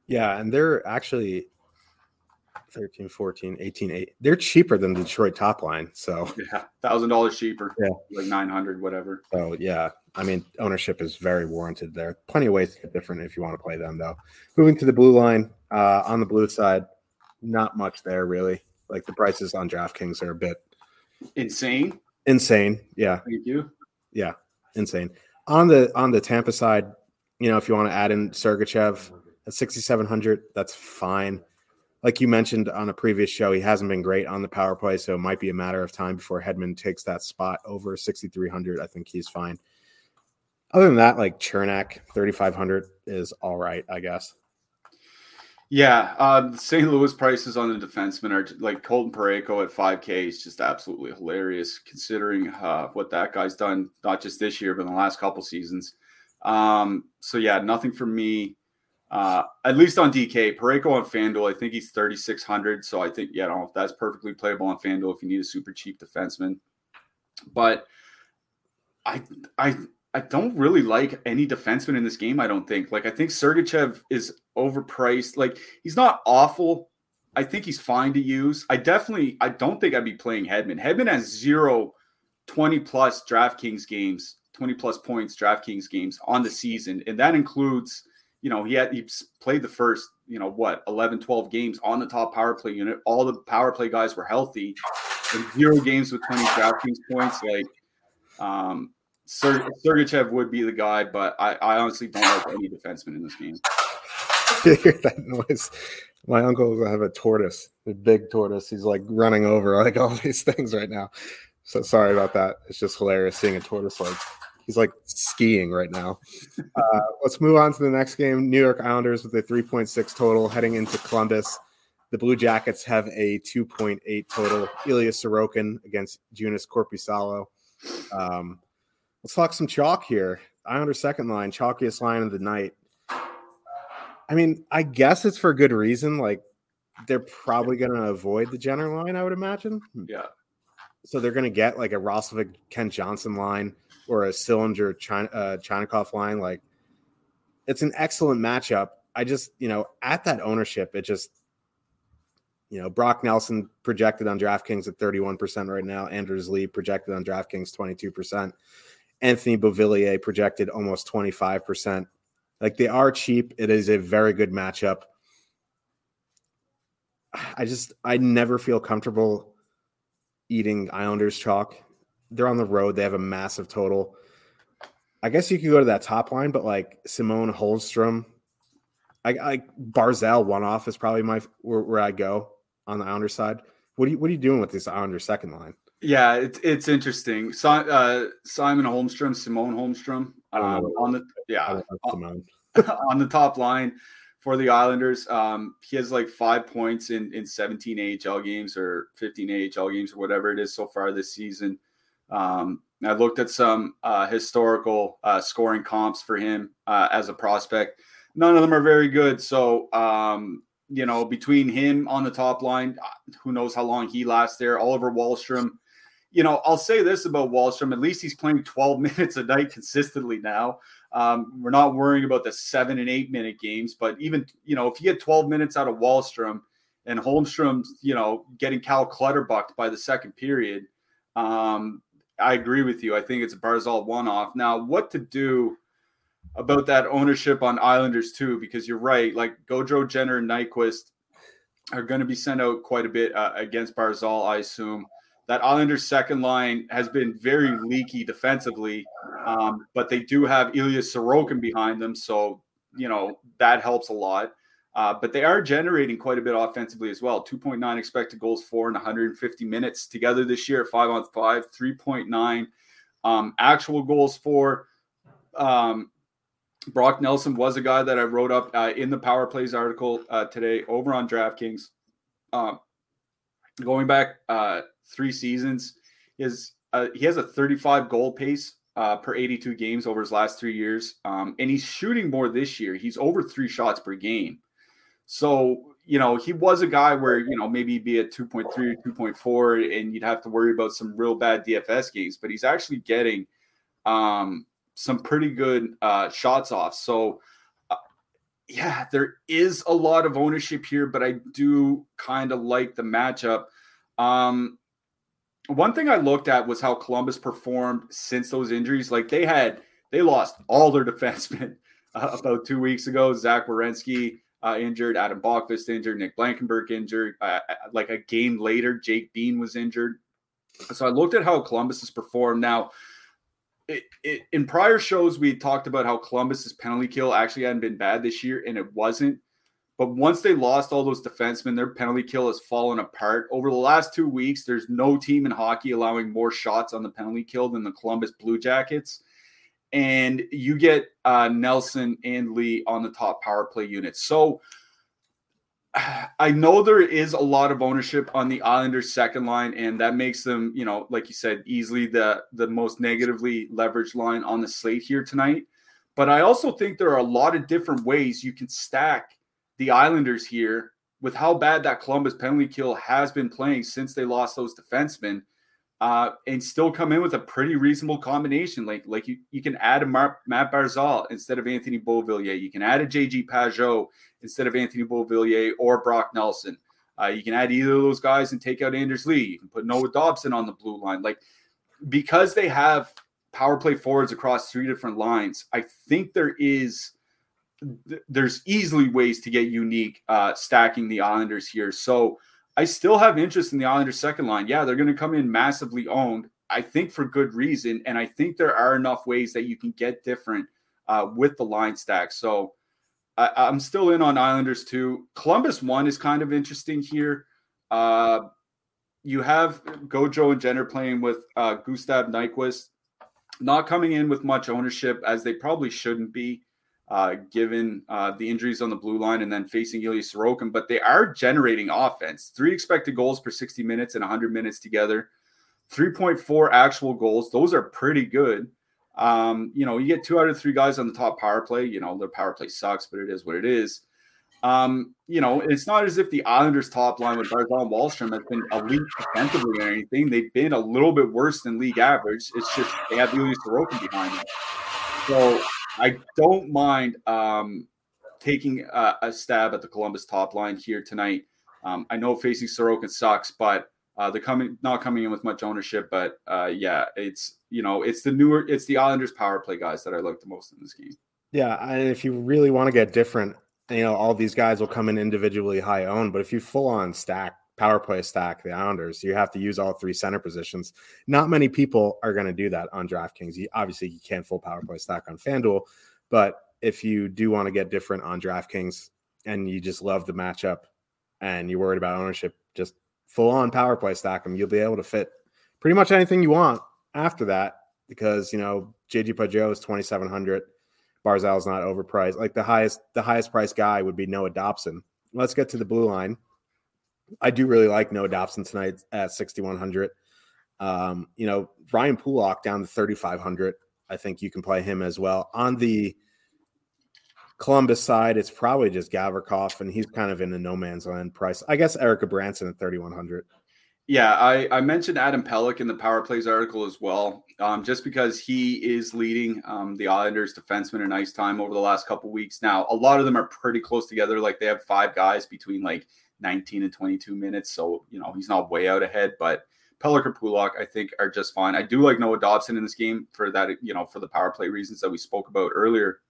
Yeah, and they're actually 13, 14, 18, 8. They're cheaper than the Detroit top line. So yeah, thousand dollars cheaper. Yeah, like 900, whatever. So yeah, I mean, ownership is very warranted there. Plenty of ways to get different if you want to play them though. Moving to the blue line, uh, on the blue side, not much there really. Like the prices on DraftKings are a bit insane. Insane. Yeah. Thank you. Yeah. Insane. On the on the Tampa side, you know, if you want to add in Sergachev at 6,700, that's fine. Like you mentioned on a previous show, he hasn't been great on the power play, so it might be a matter of time before Hedman takes that spot over 6,300. I think he's fine. Other than that, like Cernak, 3,500 is all right, I guess. Yeah, uh, St. Louis prices on the defensemen are like Colton Parayko at 5K is just absolutely hilarious considering uh, what that guy's done, not just this year, but in the last couple seasons. Um, so, yeah, nothing for me, uh, at least on DK. Parayko on FanDuel, I think he's 3,600. So, I think, yeah, I don't know if that's perfectly playable on FanDuel if you need a super cheap defenseman. But I, I, I don't really like any defenseman in this game. I don't think. Like I think Sergachev is overpriced. Like he's not awful. I think he's fine to use. I definitely. I don't think I'd be playing Hedman. Hedman has zero 20 plus DraftKings games, 20 plus points DraftKings games on the season, and that includes. You know, he had he played the first, you know, what 11, 12 games on the top power play unit. All the power play guys were healthy, and zero games with 20 DraftKings points. Like Um, Ser- Sergachev would be the guy, but I, I honestly don't like any defenseman in this game. hear that noise? My uncle have a tortoise, a big tortoise. He's like running over like all these things right now. So sorry about that. It's just hilarious seeing a tortoise like he's like skiing right now. Uh, let's move on to the next game. New York Islanders with a 3.6 total heading into Columbus. The Blue Jackets have a 2.8 total. Ilya Sorokin against Joonas Korpisalo. Um, let's talk some chalk here. Islanders second line, chalkiest line of the night. I mean, I guess it's for a good reason. Like they're probably going to avoid the Jenner line, I would imagine. Yeah. So they're going to get like a Roslovic Kent Johnson line or a Sillinger China, uh, line. Like it's an excellent matchup. I just, you know, at that ownership, it just, you know, Brock Nelson projected on DraftKings at 31% right now. Anders Lee projected on DraftKings 22%. Anthony Beauvillier projected almost 25%. Like they are cheap. It is a very good matchup. I just I never feel comfortable eating Islanders chalk. They're on the road. They have a massive total. I guess you could go to that top line, but like Simone Holmstrom, I, I Barzal one off is probably my where, where I go on the Islanders side. What are you what are you doing with this Islanders second line? Yeah, it's it's interesting. Si- uh, Simon Holmstrom, Simone Holmstrom, um, on the yeah on, on the top line for the Islanders. Um, he has like five points in in 17 AHL games or 15 AHL games or whatever it is so far this season. Um, I looked at some uh, historical uh, scoring comps for him uh, as a prospect. None of them are very good. So, um, you know, between him on the top line, uh, who knows how long he lasts there. Oliver Wahlstrom, you know, I'll say this about Wahlstrom. At least he's playing 12 minutes a night consistently now. Um, we're not worrying about the seven and eight minute games, but even, you know, if you get 12 minutes out of Wahlstrom and Holmstrom's, you know, getting Cal Clutterbucked by the second period, um, I agree with you. I think it's a Barzal one off. Now, what to do about that ownership on Islanders too? Because you're right. Like Gaudreau, Jenner, and Nyquist are going to be sent out quite a bit uh, against Barzal, I assume. That Islanders second line has been very leaky defensively, um, but they do have Ilya Sorokin behind them, so you know that helps a lot. Uh, but they are generating quite a bit offensively as well. 2.9 expected goals for in 150 minutes together this year five on five, 3.9 um, actual goals for. Um, Brock Nelson was a guy that I wrote up uh, in the Power Plays article uh, today over on DraftKings. Um, going back uh, three seasons, is uh, he has a 35 goal pace uh, per 82 games over his last three years, um, and he's shooting more this year. He's over three shots per game. So, you know, he was a guy where, you know, maybe be at 2.3 or 2.4 and you'd have to worry about some real bad DFS games, but he's actually getting um, some pretty good uh, shots off. So, uh, yeah, there is a lot of ownership here, but I do kind of like the matchup. Um, one thing I looked at was how Columbus performed since those injuries. Like they had, they lost all their defensemen uh, about two weeks ago. Zach Werenski, uh, injured, Adam Boqvist injured, Nick Blankenburg injured. Uh, like a game later, Jake Bean was injured. So I looked at how Columbus has performed. Now, it, it, in prior shows, we talked about how Columbus's penalty kill actually hadn't been bad this year, and it wasn't. But once they lost all those defensemen, their penalty kill has fallen apart. Over the last two weeks, there's no team in hockey allowing more shots on the penalty kill than the Columbus Blue Jackets and you get uh, Nelson and Lee on the top power play unit. So I know there is a lot of ownership on the Islanders second line, and that makes them, you know, like you said, easily the the most negatively leveraged line on the slate here tonight. But I also think there are a lot of different ways you can stack the Islanders here with how bad that Columbus penalty kill has been playing since they lost those defensemen uh, and still come in with a pretty reasonable combination. Like like you, you can add a Mar- Matt Barzal instead of Anthony Beauvillier. You can add a JG Pageau instead of Anthony Beauvillier or Brock Nelson. Uh, you can add either of those guys and take out Anders Lee. You can put Noah Dobson on the blue line. Like because they have power play forwards across three different lines, I think there is there's easily ways to get unique uh, stacking the Islanders here. So I still have interest in the Islanders second line. Yeah, they're going to come in massively owned. I think for good reason. And I think there are enough ways that you can get different uh, with the line stack. So I, am still in on Islanders too. Columbus one is kind of interesting here. Uh, you have Gojo and Jenner playing with uh, Gustav Nyquist, not coming in with much ownership as they probably shouldn't be, uh, given uh, the injuries on the blue line and then facing Ilya Sorokin. But they are generating offense. Three expected goals per 60 minutes and 100 minutes together. 3.4 actual goals. Those are pretty good. Um, you know, you get two out of three guys on the top power play. You know, their power play sucks, but it is what it is. Um, you know, it's not as if the Islanders' top line with Barzal Wahlstrom has been elite defensively or anything. They've been a little bit worse than league average. It's just they have Ilya Sorokin behind them. So I don't mind um, taking a, a, stab at the Columbus top line here tonight. Um, I know facing Sorokin sucks, but uh, they're coming not coming in with much ownership. But uh, yeah, it's you know it's the newer it's the Islanders power play guys that I like the most in this game. Yeah, and if you really want to get different, you know, all these guys will come in individually high owned, but if you full on stack power play stack the Islanders, you have to use all three center positions. Not many people are going to do that on DraftKings. You, obviously, you can't full power play stack on FanDuel, but if you do want to get different on DraftKings and you just love the matchup and you're worried about ownership, just full on power play stack them. You'll be able to fit pretty much anything you want after that because you know JG Pageau is 2700 Barzal is not overpriced. Like the highest, the highest price guy would be Noah Dobson. Let's get to the blue line. I do really like Noah Dobson tonight at 6,100. Um, you know, Ryan Pulock down to 3,500. I think you can play him as well. On the Columbus side, it's probably just Gavrikov, and he's kind of in the no man's land price. I guess Erik Gudbranson at 3,100. Yeah, I, I mentioned Adam Pelech in the Power Plays article as well, um, just because he is leading um, the Islanders defensemen in ice time over the last couple weeks. Now, a lot of them are pretty close together. Like they have five guys between like 19 and 22 minutes. So, you know, he's not way out ahead, but Pelech or Pulock, I think, are just fine. I do like Noah Dobson in this game for that, you know, for the power play reasons that we spoke about earlier.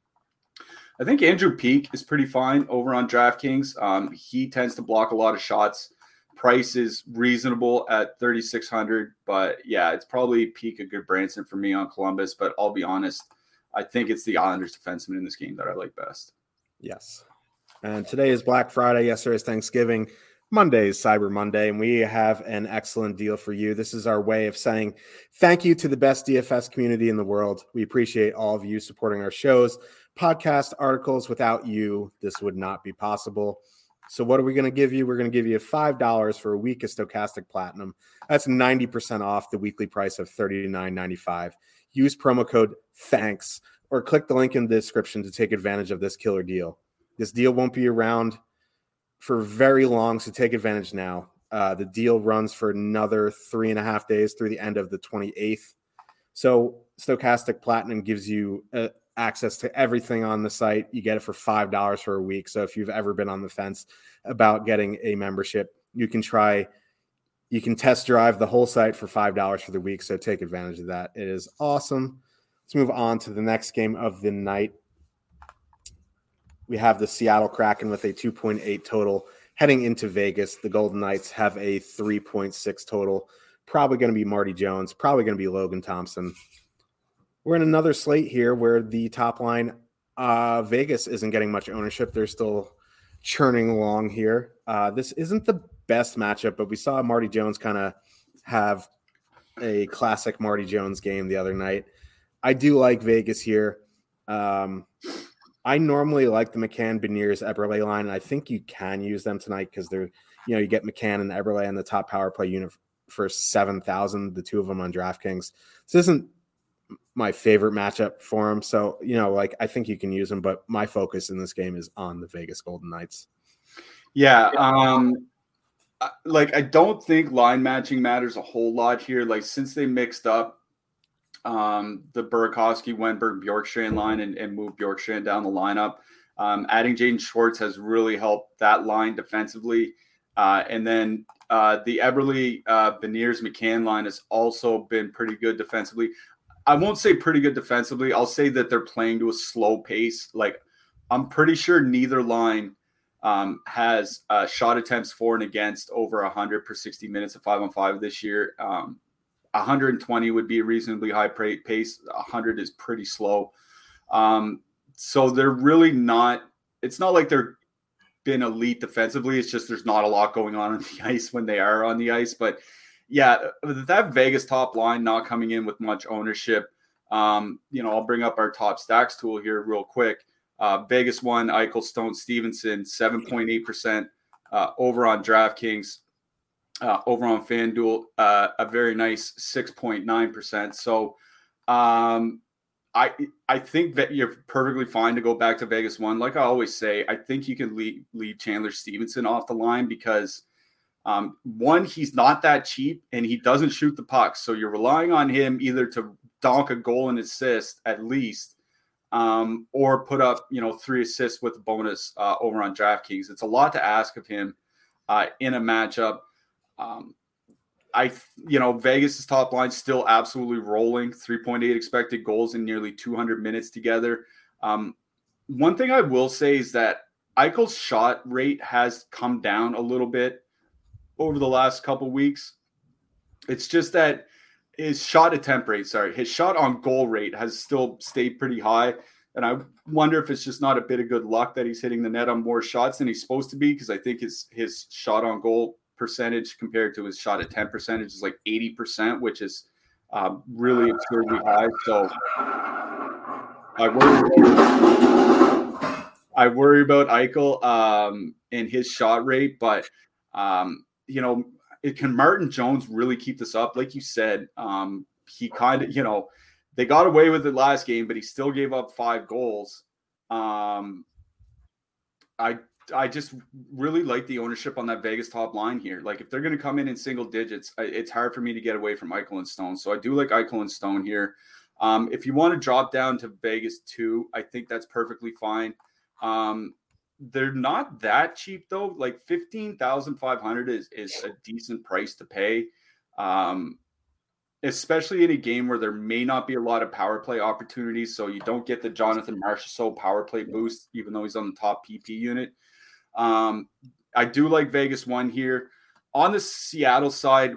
I think Andrew Peeke is pretty fine over on DraftKings. Um, he tends to block a lot of shots price is reasonable at 3600 but yeah it's probably Peeke a Gudbranson for me on columbus but i'll be honest i think it's the islanders defenseman in this game that i like best yes and today is black friday yesterday is thanksgiving monday is cyber monday and we have an excellent deal for you this is our way of saying thank you to the best dfs community in the world we appreciate all of you supporting our shows podcast articles without you this would not be possible so what are we going to give you? We're going to give you $5 for a week of Stokastic Platinum. That's 90% off the weekly price of $39.95. Use promo code THANKS or click the link in the description to take advantage of this killer deal. This deal won't be around for very long, so take advantage now. Uh, the deal runs for another three and a half days through the end of the 28th. So Stokastic Platinum gives you a, access to everything on the site. You get it for $5 for a week. So if you've ever been on the fence about getting a membership, you can try, you can test drive the whole site for $5 for the week. So take advantage of that. It is awesome. Let's move on to the next game of the night. We have the Seattle Kraken with a 2.8 total heading into Vegas. The Golden Knights have a 3.6 total. Probably going to be Marty Jones, probably going to be Logan Thompson we're in another slate here where the top line, uh, Vegas isn't getting much ownership. They're still churning along here. Uh, this isn't the best matchup, but we saw Marty Jones kind of have a classic Marty Jones game the other night. I do like Vegas here. Um, I normally like the McCann, Beniers, Eberle line, and I think you can use them tonight because they're, you know, you get McCann and Eberle in the top power play unit for seven thousand. The two of them on DraftKings. This isn't my favorite matchup for him. So, you know, like I think you can use him, but my focus in this game is on the Vegas Golden Knights. Yeah. Um, like I don't think line matching matters a whole lot here. Like since they mixed up um, the Burakovsky, Wennberg, Bjorkstrand line and, and moved Bjorkstrand down the lineup, um, adding Jaden Schwartz has really helped that line defensively. Uh, and then uh, the Eberle, uh, Beniers, McCann line has also been pretty good defensively. I won't say pretty good defensively. I'll say that they're playing to a slow pace. Like I'm pretty sure neither line um, has uh, shot attempts for and against over 100 per 60 minutes of five on five this year. Um, 120 would be a reasonably high pace. 100 is pretty slow. Um, so they're really not. It's not like they're been elite defensively. It's just there's not a lot going on on the ice when they are on the ice. But yeah, that Vegas top line not coming in with much ownership. Um, you know, I'll bring up our top stacks tool here real quick. Uh, Vegas one, Eichel, Stone, Stephenson, 7.8% uh, over on DraftKings, uh, over on FanDuel, uh, a very nice 6.9%. So um, I I think that you're perfectly fine to go back to Vegas one. Like I always say, I think you can leave, leave Chandler Stephenson off the line because um, one, he's not that cheap and he doesn't shoot the puck. So you're relying on him either to donk a goal and assist at least, um, or put up you know three assists with a bonus uh, over on DraftKings. It's a lot to ask of him uh, in a matchup. Um, I, you know, Vegas's top line still absolutely rolling. 3.8 expected goals in nearly 200 minutes together. Um, one thing I will say is that Eichel's shot rate has come down a little bit over the last couple weeks. It's just that his shot attempt rate, sorry, his shot on goal rate has still stayed pretty high. And I wonder if it's just not a bit of good luck that he's hitting the net on more shots than he's supposed to be, because I think his his shot on goal percentage compared to his shot attempt percentage is like 80%, which is um, really absurdly high. So I worry. About, I worry about Eichel um, and his shot rate, but um, you know, it, can Martin Jones really keep this up? Like you said, um, he kind of, you know, they got away with it last game, but he still gave up five goals. Um, I I just really like the ownership on that Vegas top line here. Like if they're going to come in in single digits, it's hard for me to get away from Eichel and Stone. So I do like Eichel and Stone here. Um, if you want to drop down to Vegas two, I think that's perfectly fine. Um, they're not that cheap though. Like fifteen thousand five hundred is is a decent price to pay, um, especially in a game where there may not be a lot of power play opportunities. So you don't get the Jonathan Marchessault power play boost, even though he's on the top PP unit. Um, I do like Vegas one here. On the Seattle side,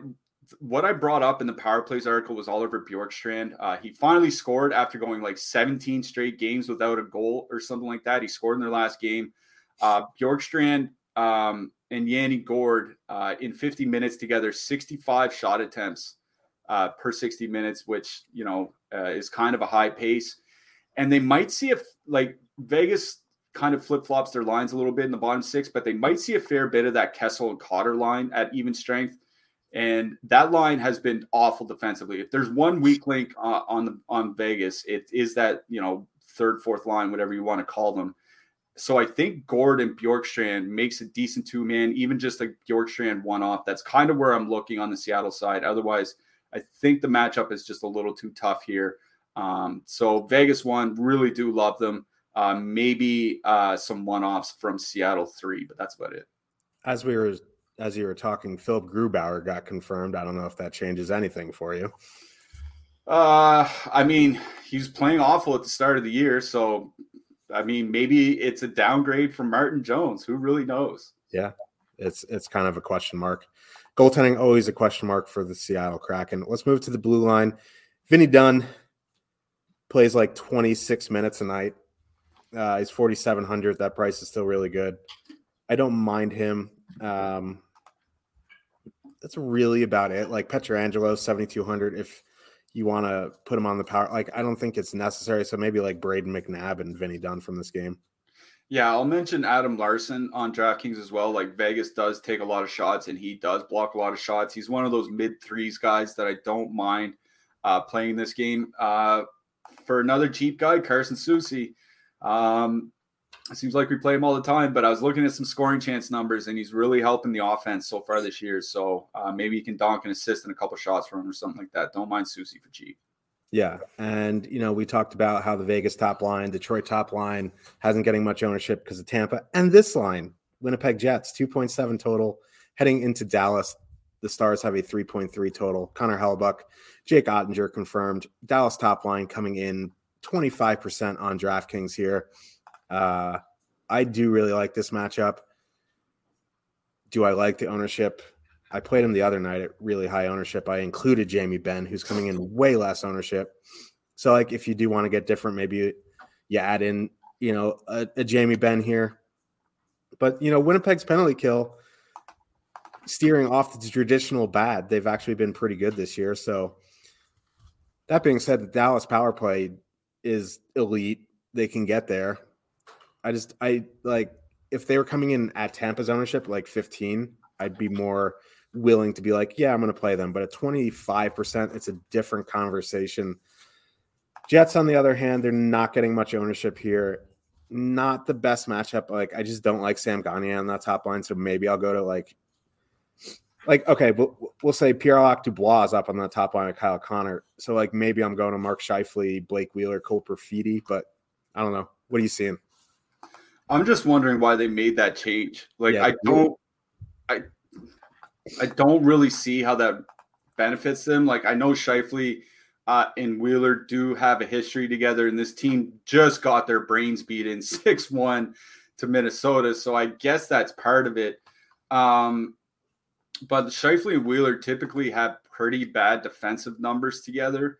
what I brought up in the power plays article was Oliver Bjorkstrand. Uh, he finally scored after going like 17 straight games without a goal or something like that. He scored in their last game. Uh, Bjorkstrand um, and Yanni Gourde uh, in 50 minutes together, 65 shot attempts uh, per 60 minutes, which you know uh, is kind of a high pace. And they might see if like Vegas kind of flip flops their lines a little bit in the bottom six, but they might see a fair bit of that Kessel and Cotter line at even strength. And that line has been awful defensively. If there's one weak link uh, on the on Vegas, it is that you know third, fourth line, whatever you want to call them. So I think Gourde and Bjorkstrand makes a decent two man, even just like Bjorkstrand one off. That's kind of where I'm looking on the Seattle side. Otherwise, I think the matchup is just a little too tough here. Um, so Vegas one, really do love them. Uh, maybe uh, some one-offs from Seattle three, but that's about it. As we were as you were talking, Philip Grubauer got confirmed. I don't know if that changes anything for you. Uh, I mean, he's playing awful at the start of the year, so I mean, maybe it's a downgrade from Martin Jones. Who really knows? Yeah, it's it's kind of a question mark. Goaltending always a question mark for the Seattle Kraken. Let's move to the blue line. Vinny Dunn plays like 26 minutes a night. Uh, he's 4,700. That price is still really good. I don't mind him. Um, that's really about it. Like Pietrangelo, 7,200. If you want to put him on the power, like I don't think it's necessary. So maybe like Brayden McNabb and Vinny Dunn from this game. Yeah, I'll mention Adam Larsson on DraftKings as well. Like Vegas does take a lot of shots and he does block a lot of shots. He's one of those mid threes guys that I don't mind uh, playing this game. Uh, for another cheap guy, Carson Soucy. Um, it seems like we play him all the time, but I was looking at some scoring chance numbers, and he's really helping the offense so far this year. So uh, maybe he can donk an assist and a couple shots for him or something like that. Don't mind Soucy for cheap. Yeah, and you know we talked about how the Vegas top line, Detroit top line, hasn't getting much ownership because of Tampa, and this line, Winnipeg Jets, two point seven total, heading into Dallas. The Stars have a three point three total. Connor Hellebuyck, Jake Oettinger confirmed. Dallas top line coming in 25% on DraftKings here. Uh, I do really like this matchup. Do I like the ownership? I played him the other night at really high ownership. I included Jamie Benn, who's coming in way less ownership. So, like, if you do want to get different, maybe you add in, you know, a, a Jamie Benn here. But you know, Winnipeg's penalty kill steering off the traditional bad. They've actually been pretty good this year. So, that being said, the Dallas power play is elite. They can get there. I just, I like if they were coming in at Tampa's ownership, like 15, I'd be more willing to be like, yeah, I'm going to play them. But at 25%, it's a different conversation. Jets, on the other hand, they're not getting much ownership here. Not the best matchup. Like, I just don't like Sam Gagne on that top line. So maybe I'll go to like, like, okay, we'll, we'll say Pierre-Luc Dubois is up on the top line of Kyle Connor. So, like, maybe I'm going to Mark Scheifele, Blake Wheeler, Cole Perfetti, but I don't know. What are you seeing? I'm just wondering why they made that change. Like, yeah, I don't, I, I don't really see how that benefits them. Like, I know Scheifele – uh, and Wheeler do have a history together, and this team just got their brains beaten 6 1 to Minnesota. So I guess that's part of it. Um, but Scheifele and Wheeler typically have pretty bad defensive numbers together.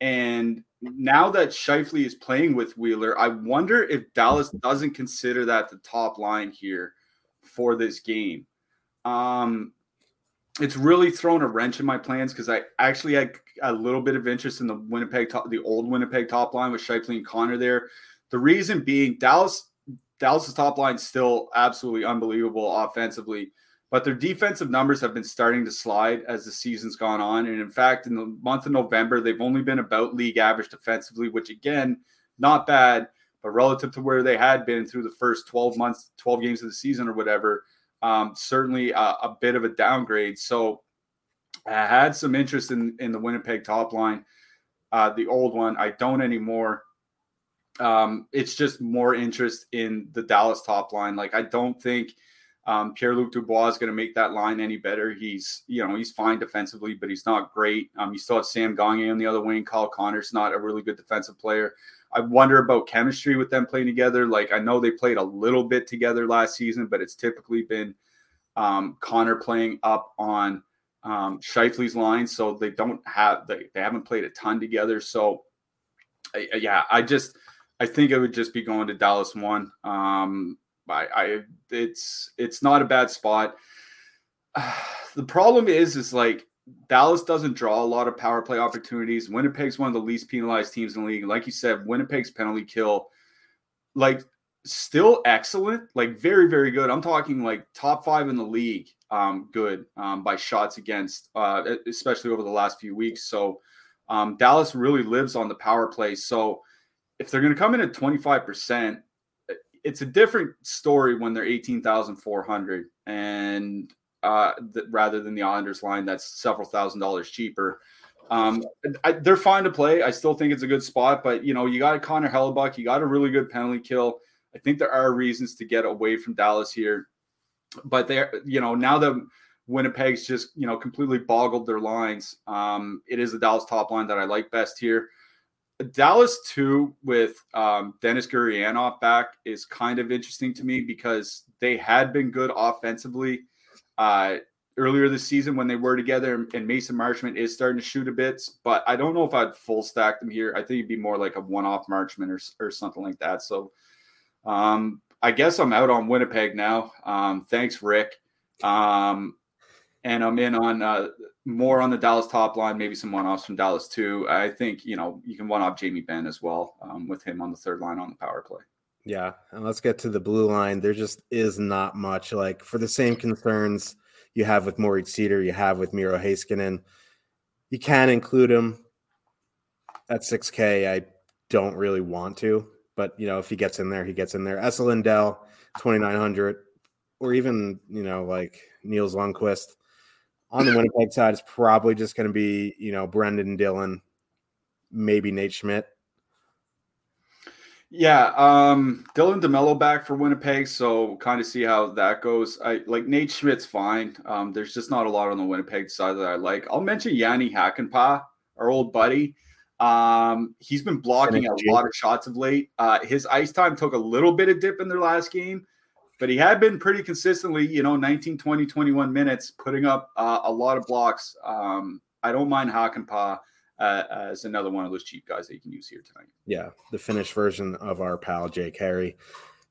And now that Scheifele is playing with Wheeler, I wonder if Dallas doesn't consider that the top line here for this game. Um, it's really thrown a wrench in my plans because I actually had a little bit of interest in the Winnipeg top, the old Winnipeg top line with Scheifele and Connor there. The reason being Dallas Dallas's top line is still absolutely unbelievable offensively, but their defensive numbers have been starting to slide as the season's gone on. And in fact, in the month of November, they've only been about league average defensively, which again, not bad, but relative to where they had been through the first 12 months, 12 games of the season or whatever, um, certainly a, a, bit of a downgrade. So I had some interest in in the Winnipeg top line, uh, the old one. I don't anymore. Um, it's just more interest in the Dallas top line. Like I don't think um, Pierre Luc Dubois is going to make that line any better. He's you know he's fine defensively, but he's not great. Um, you still have Sam Gagne on the other wing. Kyle Connor's not a really good defensive player. I wonder about chemistry with them playing together. Like I know they played a little bit together last season, but it's typically been um, Connor playing up on um, Scheifele's line, so they don't have they, they haven't played a ton together. So I, yeah, I just I think it would just be going to Dallas one. Um, I, I it's it's not a bad spot. the problem is is like Dallas doesn't draw a lot of power play opportunities. Winnipeg's one of the least penalized teams in the league. Like you said, Winnipeg's penalty kill, like still excellent, like very, very good. I'm talking like top five in the league, um, good um, by shots against, uh, especially over the last few weeks. So um, Dallas really lives on the power play. So if they're going to come in at 25%, it's a different story when they're 18,400 and uh, th- rather than the Islanders line that's several thousand dollars cheaper. Um, I, they're fine to play. I still think it's a good spot, but you know, you got a Connor Hellebuyck, you got a really good penalty kill. I think there are reasons to get away from Dallas here, but they're you know now that Winnipeg's just you know completely boggled their lines. Um, it is the Dallas top line that I like best here. Dallas two with um, Denis Gurianov back is kind of interesting to me because they had been good offensively uh, earlier this season when they were together, and Mason Marchment is starting to shoot a bit. But I don't know if I'd full stack them here. I think it'd be more like a one-off Marchment or or something like that. So um, I guess I'm out on Winnipeg now. Um, thanks, Rick. Um, and I'm in on uh, more on the Dallas top line, maybe some one offs from Dallas too. I think you know you can one off Jamie Benn as well um, with him on the third line on the power play. Yeah, and let's get to the blue line. There just is not much like for the same concerns you have with Moritz Seider, you have with Miro Heiskanen. You can include him at 6K. I don't really want to. But you know, if he gets in there, he gets in there. Esa Lindell, twenty nine hundred, or even you know like Nils Lundkvist on the Winnipeg side is probably just going to be you know Brendan Dillon, maybe Nate Schmidt. Yeah, um, Dylan DeMello back for Winnipeg, so kind of see how that goes. I like Nate Schmidt's fine. Um, there's just not a lot on the Winnipeg side that I like. I'll mention Yanni Hakanpää, our old buddy. Um, he's been blocking a lot of shots of late. Uh, his ice time took a little bit of dip in their last game, but he had been pretty consistently, you know, 19, 20, 21 minutes, putting up uh, a lot of blocks. Um, I don't mind Hakanpää uh, as another one of those cheap guys that you can use here tonight. Yeah, the finished version of our pal Jake Harry.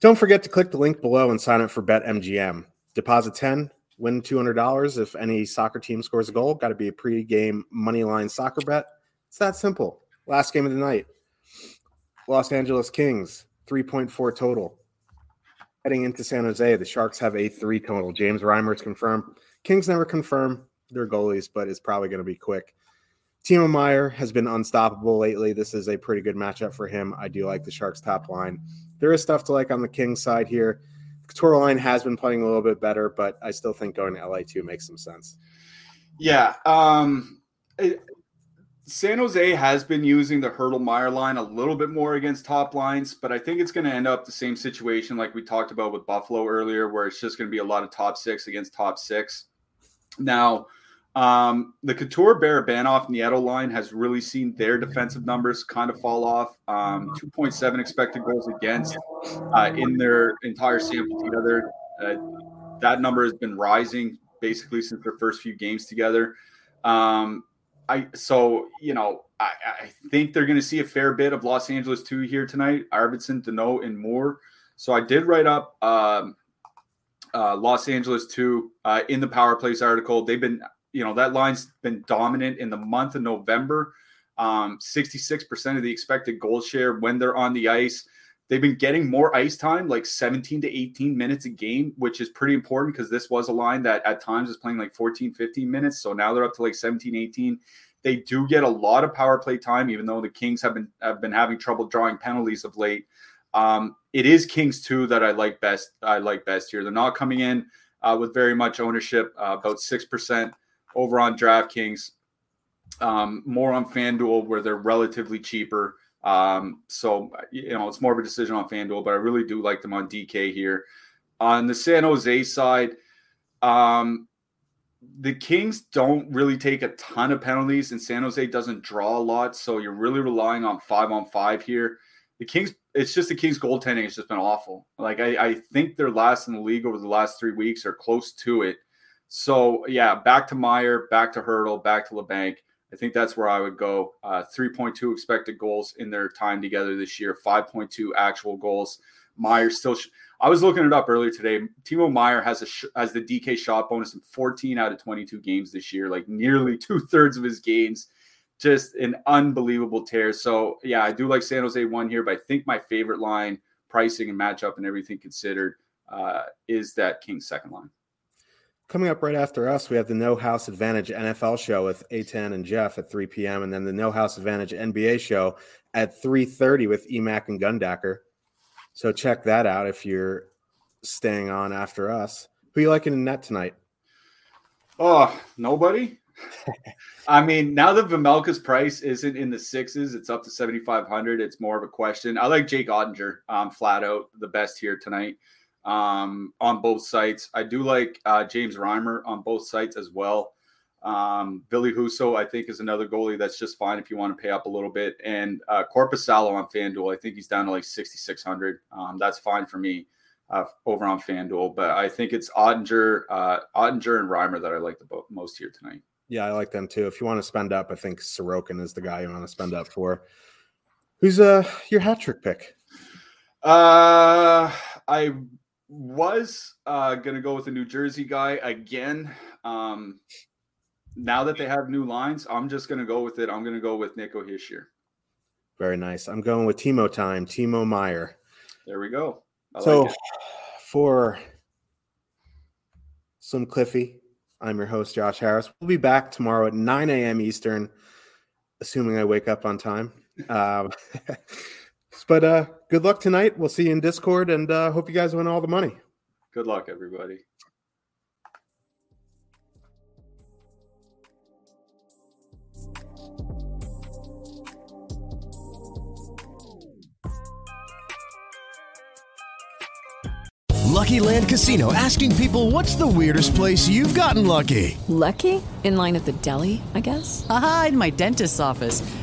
Don't forget to click the link below and sign up for BetMGM. Deposit 10, win $200 if any soccer team scores a goal. Got to be a pre-game money line soccer bet. It's that simple. Last game of the night. Los Angeles Kings, 3.4 total. Heading into San Jose, the Sharks have a three total. James Reimer's confirmed. Kings never confirm their goalies, but it's probably going to be Quick. Timo Meier has been unstoppable lately. This is a pretty good matchup for him. I do like the Sharks top line. There is stuff to like on the Kings side here. Couture line has been playing a little bit better, but I still think going to LA2 makes some sense. Yeah. Um, San Jose has been using the Hertl Meier line a little bit more against top lines, but I think it's going to end up the same situation like we talked about with Buffalo earlier, where it's just going to be a lot of top six against top six. Now, um, the Couture Barabanov Nieto line has really seen their defensive numbers kind of fall off. Um, 2.7 expected goals against uh, in their entire sample together. Uh, that number has been rising basically since their first few games together. Um, I so you know I, I think they're going to see a fair bit of Los Angeles two here tonight. Arvidsson, Danault, and Moore. So I did write up um, uh, Los Angeles two uh, in the Power Plays article. They've been you know that line's been dominant in the month of November. Um, 66% of the expected goal share when they're on the ice. They've been getting more ice time, like 17 to 18 minutes a game, which is pretty important because this was a line that at times was playing like 14, 15 minutes. So now they're up to like 17, 18. They do get a lot of power play time, even though the Kings have been have been having trouble drawing penalties of late. Um, it is Kings two that I like best. I like best here. They're not coming in uh, with very much ownership, uh, about six percent over on DraftKings, um, more on FanDuel where they're relatively cheaper. Um, so you know it's more of a decision on FanDuel, but I really do like them on DK here. On the San Jose side, um, the Kings don't really take a ton of penalties, and San Jose doesn't draw a lot, so you're really relying on five on five here. The Kings, it's just the Kings goaltending has just been awful. Like I, I think they're last in the league over the last three weeks or close to it. So yeah, back to Meier, back to Hertl, back to Labanc. I think that's where I would go. Uh, 3.2 expected goals in their time together this year, 5.2 actual goals. Meier still. Sh- I was looking it up earlier today. Timo Meier has a sh- has the DK shot bonus in 14 out of 22 games this year, like nearly two thirds of his games. Just an unbelievable tear. So yeah, I do like San Jose one here, but I think my favorite line, pricing and matchup and everything considered, uh, is that Kings second line. Coming up right after us, we have the No House Advantage NFL show with A10 and Jeff at 3 p.m. And then the No House Advantage NBA show at 3.30 with EMAC and Gundacker. So check that out if you're staying on after us. Who you liking in net tonight? Oh, nobody. I mean, now that Vejmelka's price isn't in the sixes, it's up to 7,500. It's more of a question. I like Jake Oettinger, um, flat out the best here tonight um, on both sites. I do like uh, James Reimer on both sites as well. Um, Ville Husso, I think, is another goalie that's just fine if you want to pay up a little bit. And uh, Korpisalo on FanDuel, I think he's down to like 6,600. Um, that's fine for me uh, over on FanDuel. But I think it's Oettinger, uh, Oettinger and Reimer that I like the most here tonight. Yeah, I like them too. If you want to spend up, I think Sorokin is the guy you want to spend up for. Who's uh your hat trick pick? Uh, I was uh, going to go with a New Jersey guy again. Um, now that they have new lines, I'm just going to go with it. I'm going to go with Nico Hischier. Very nice. I'm going with Timo time, Timo Meier. There we go. I so like for Slim Cliffy, I'm your host, Josh Harris. We'll be back tomorrow at 9 a.m. Eastern, assuming I wake up on time. Um, but uh, good luck tonight. We'll see you in Discord and uh, hope you guys win all the money. Good luck, everybody. Lucky Land Casino asking people what's the weirdest place you've gotten lucky? Lucky? In line at the deli, I guess? Aha, in my dentist's office.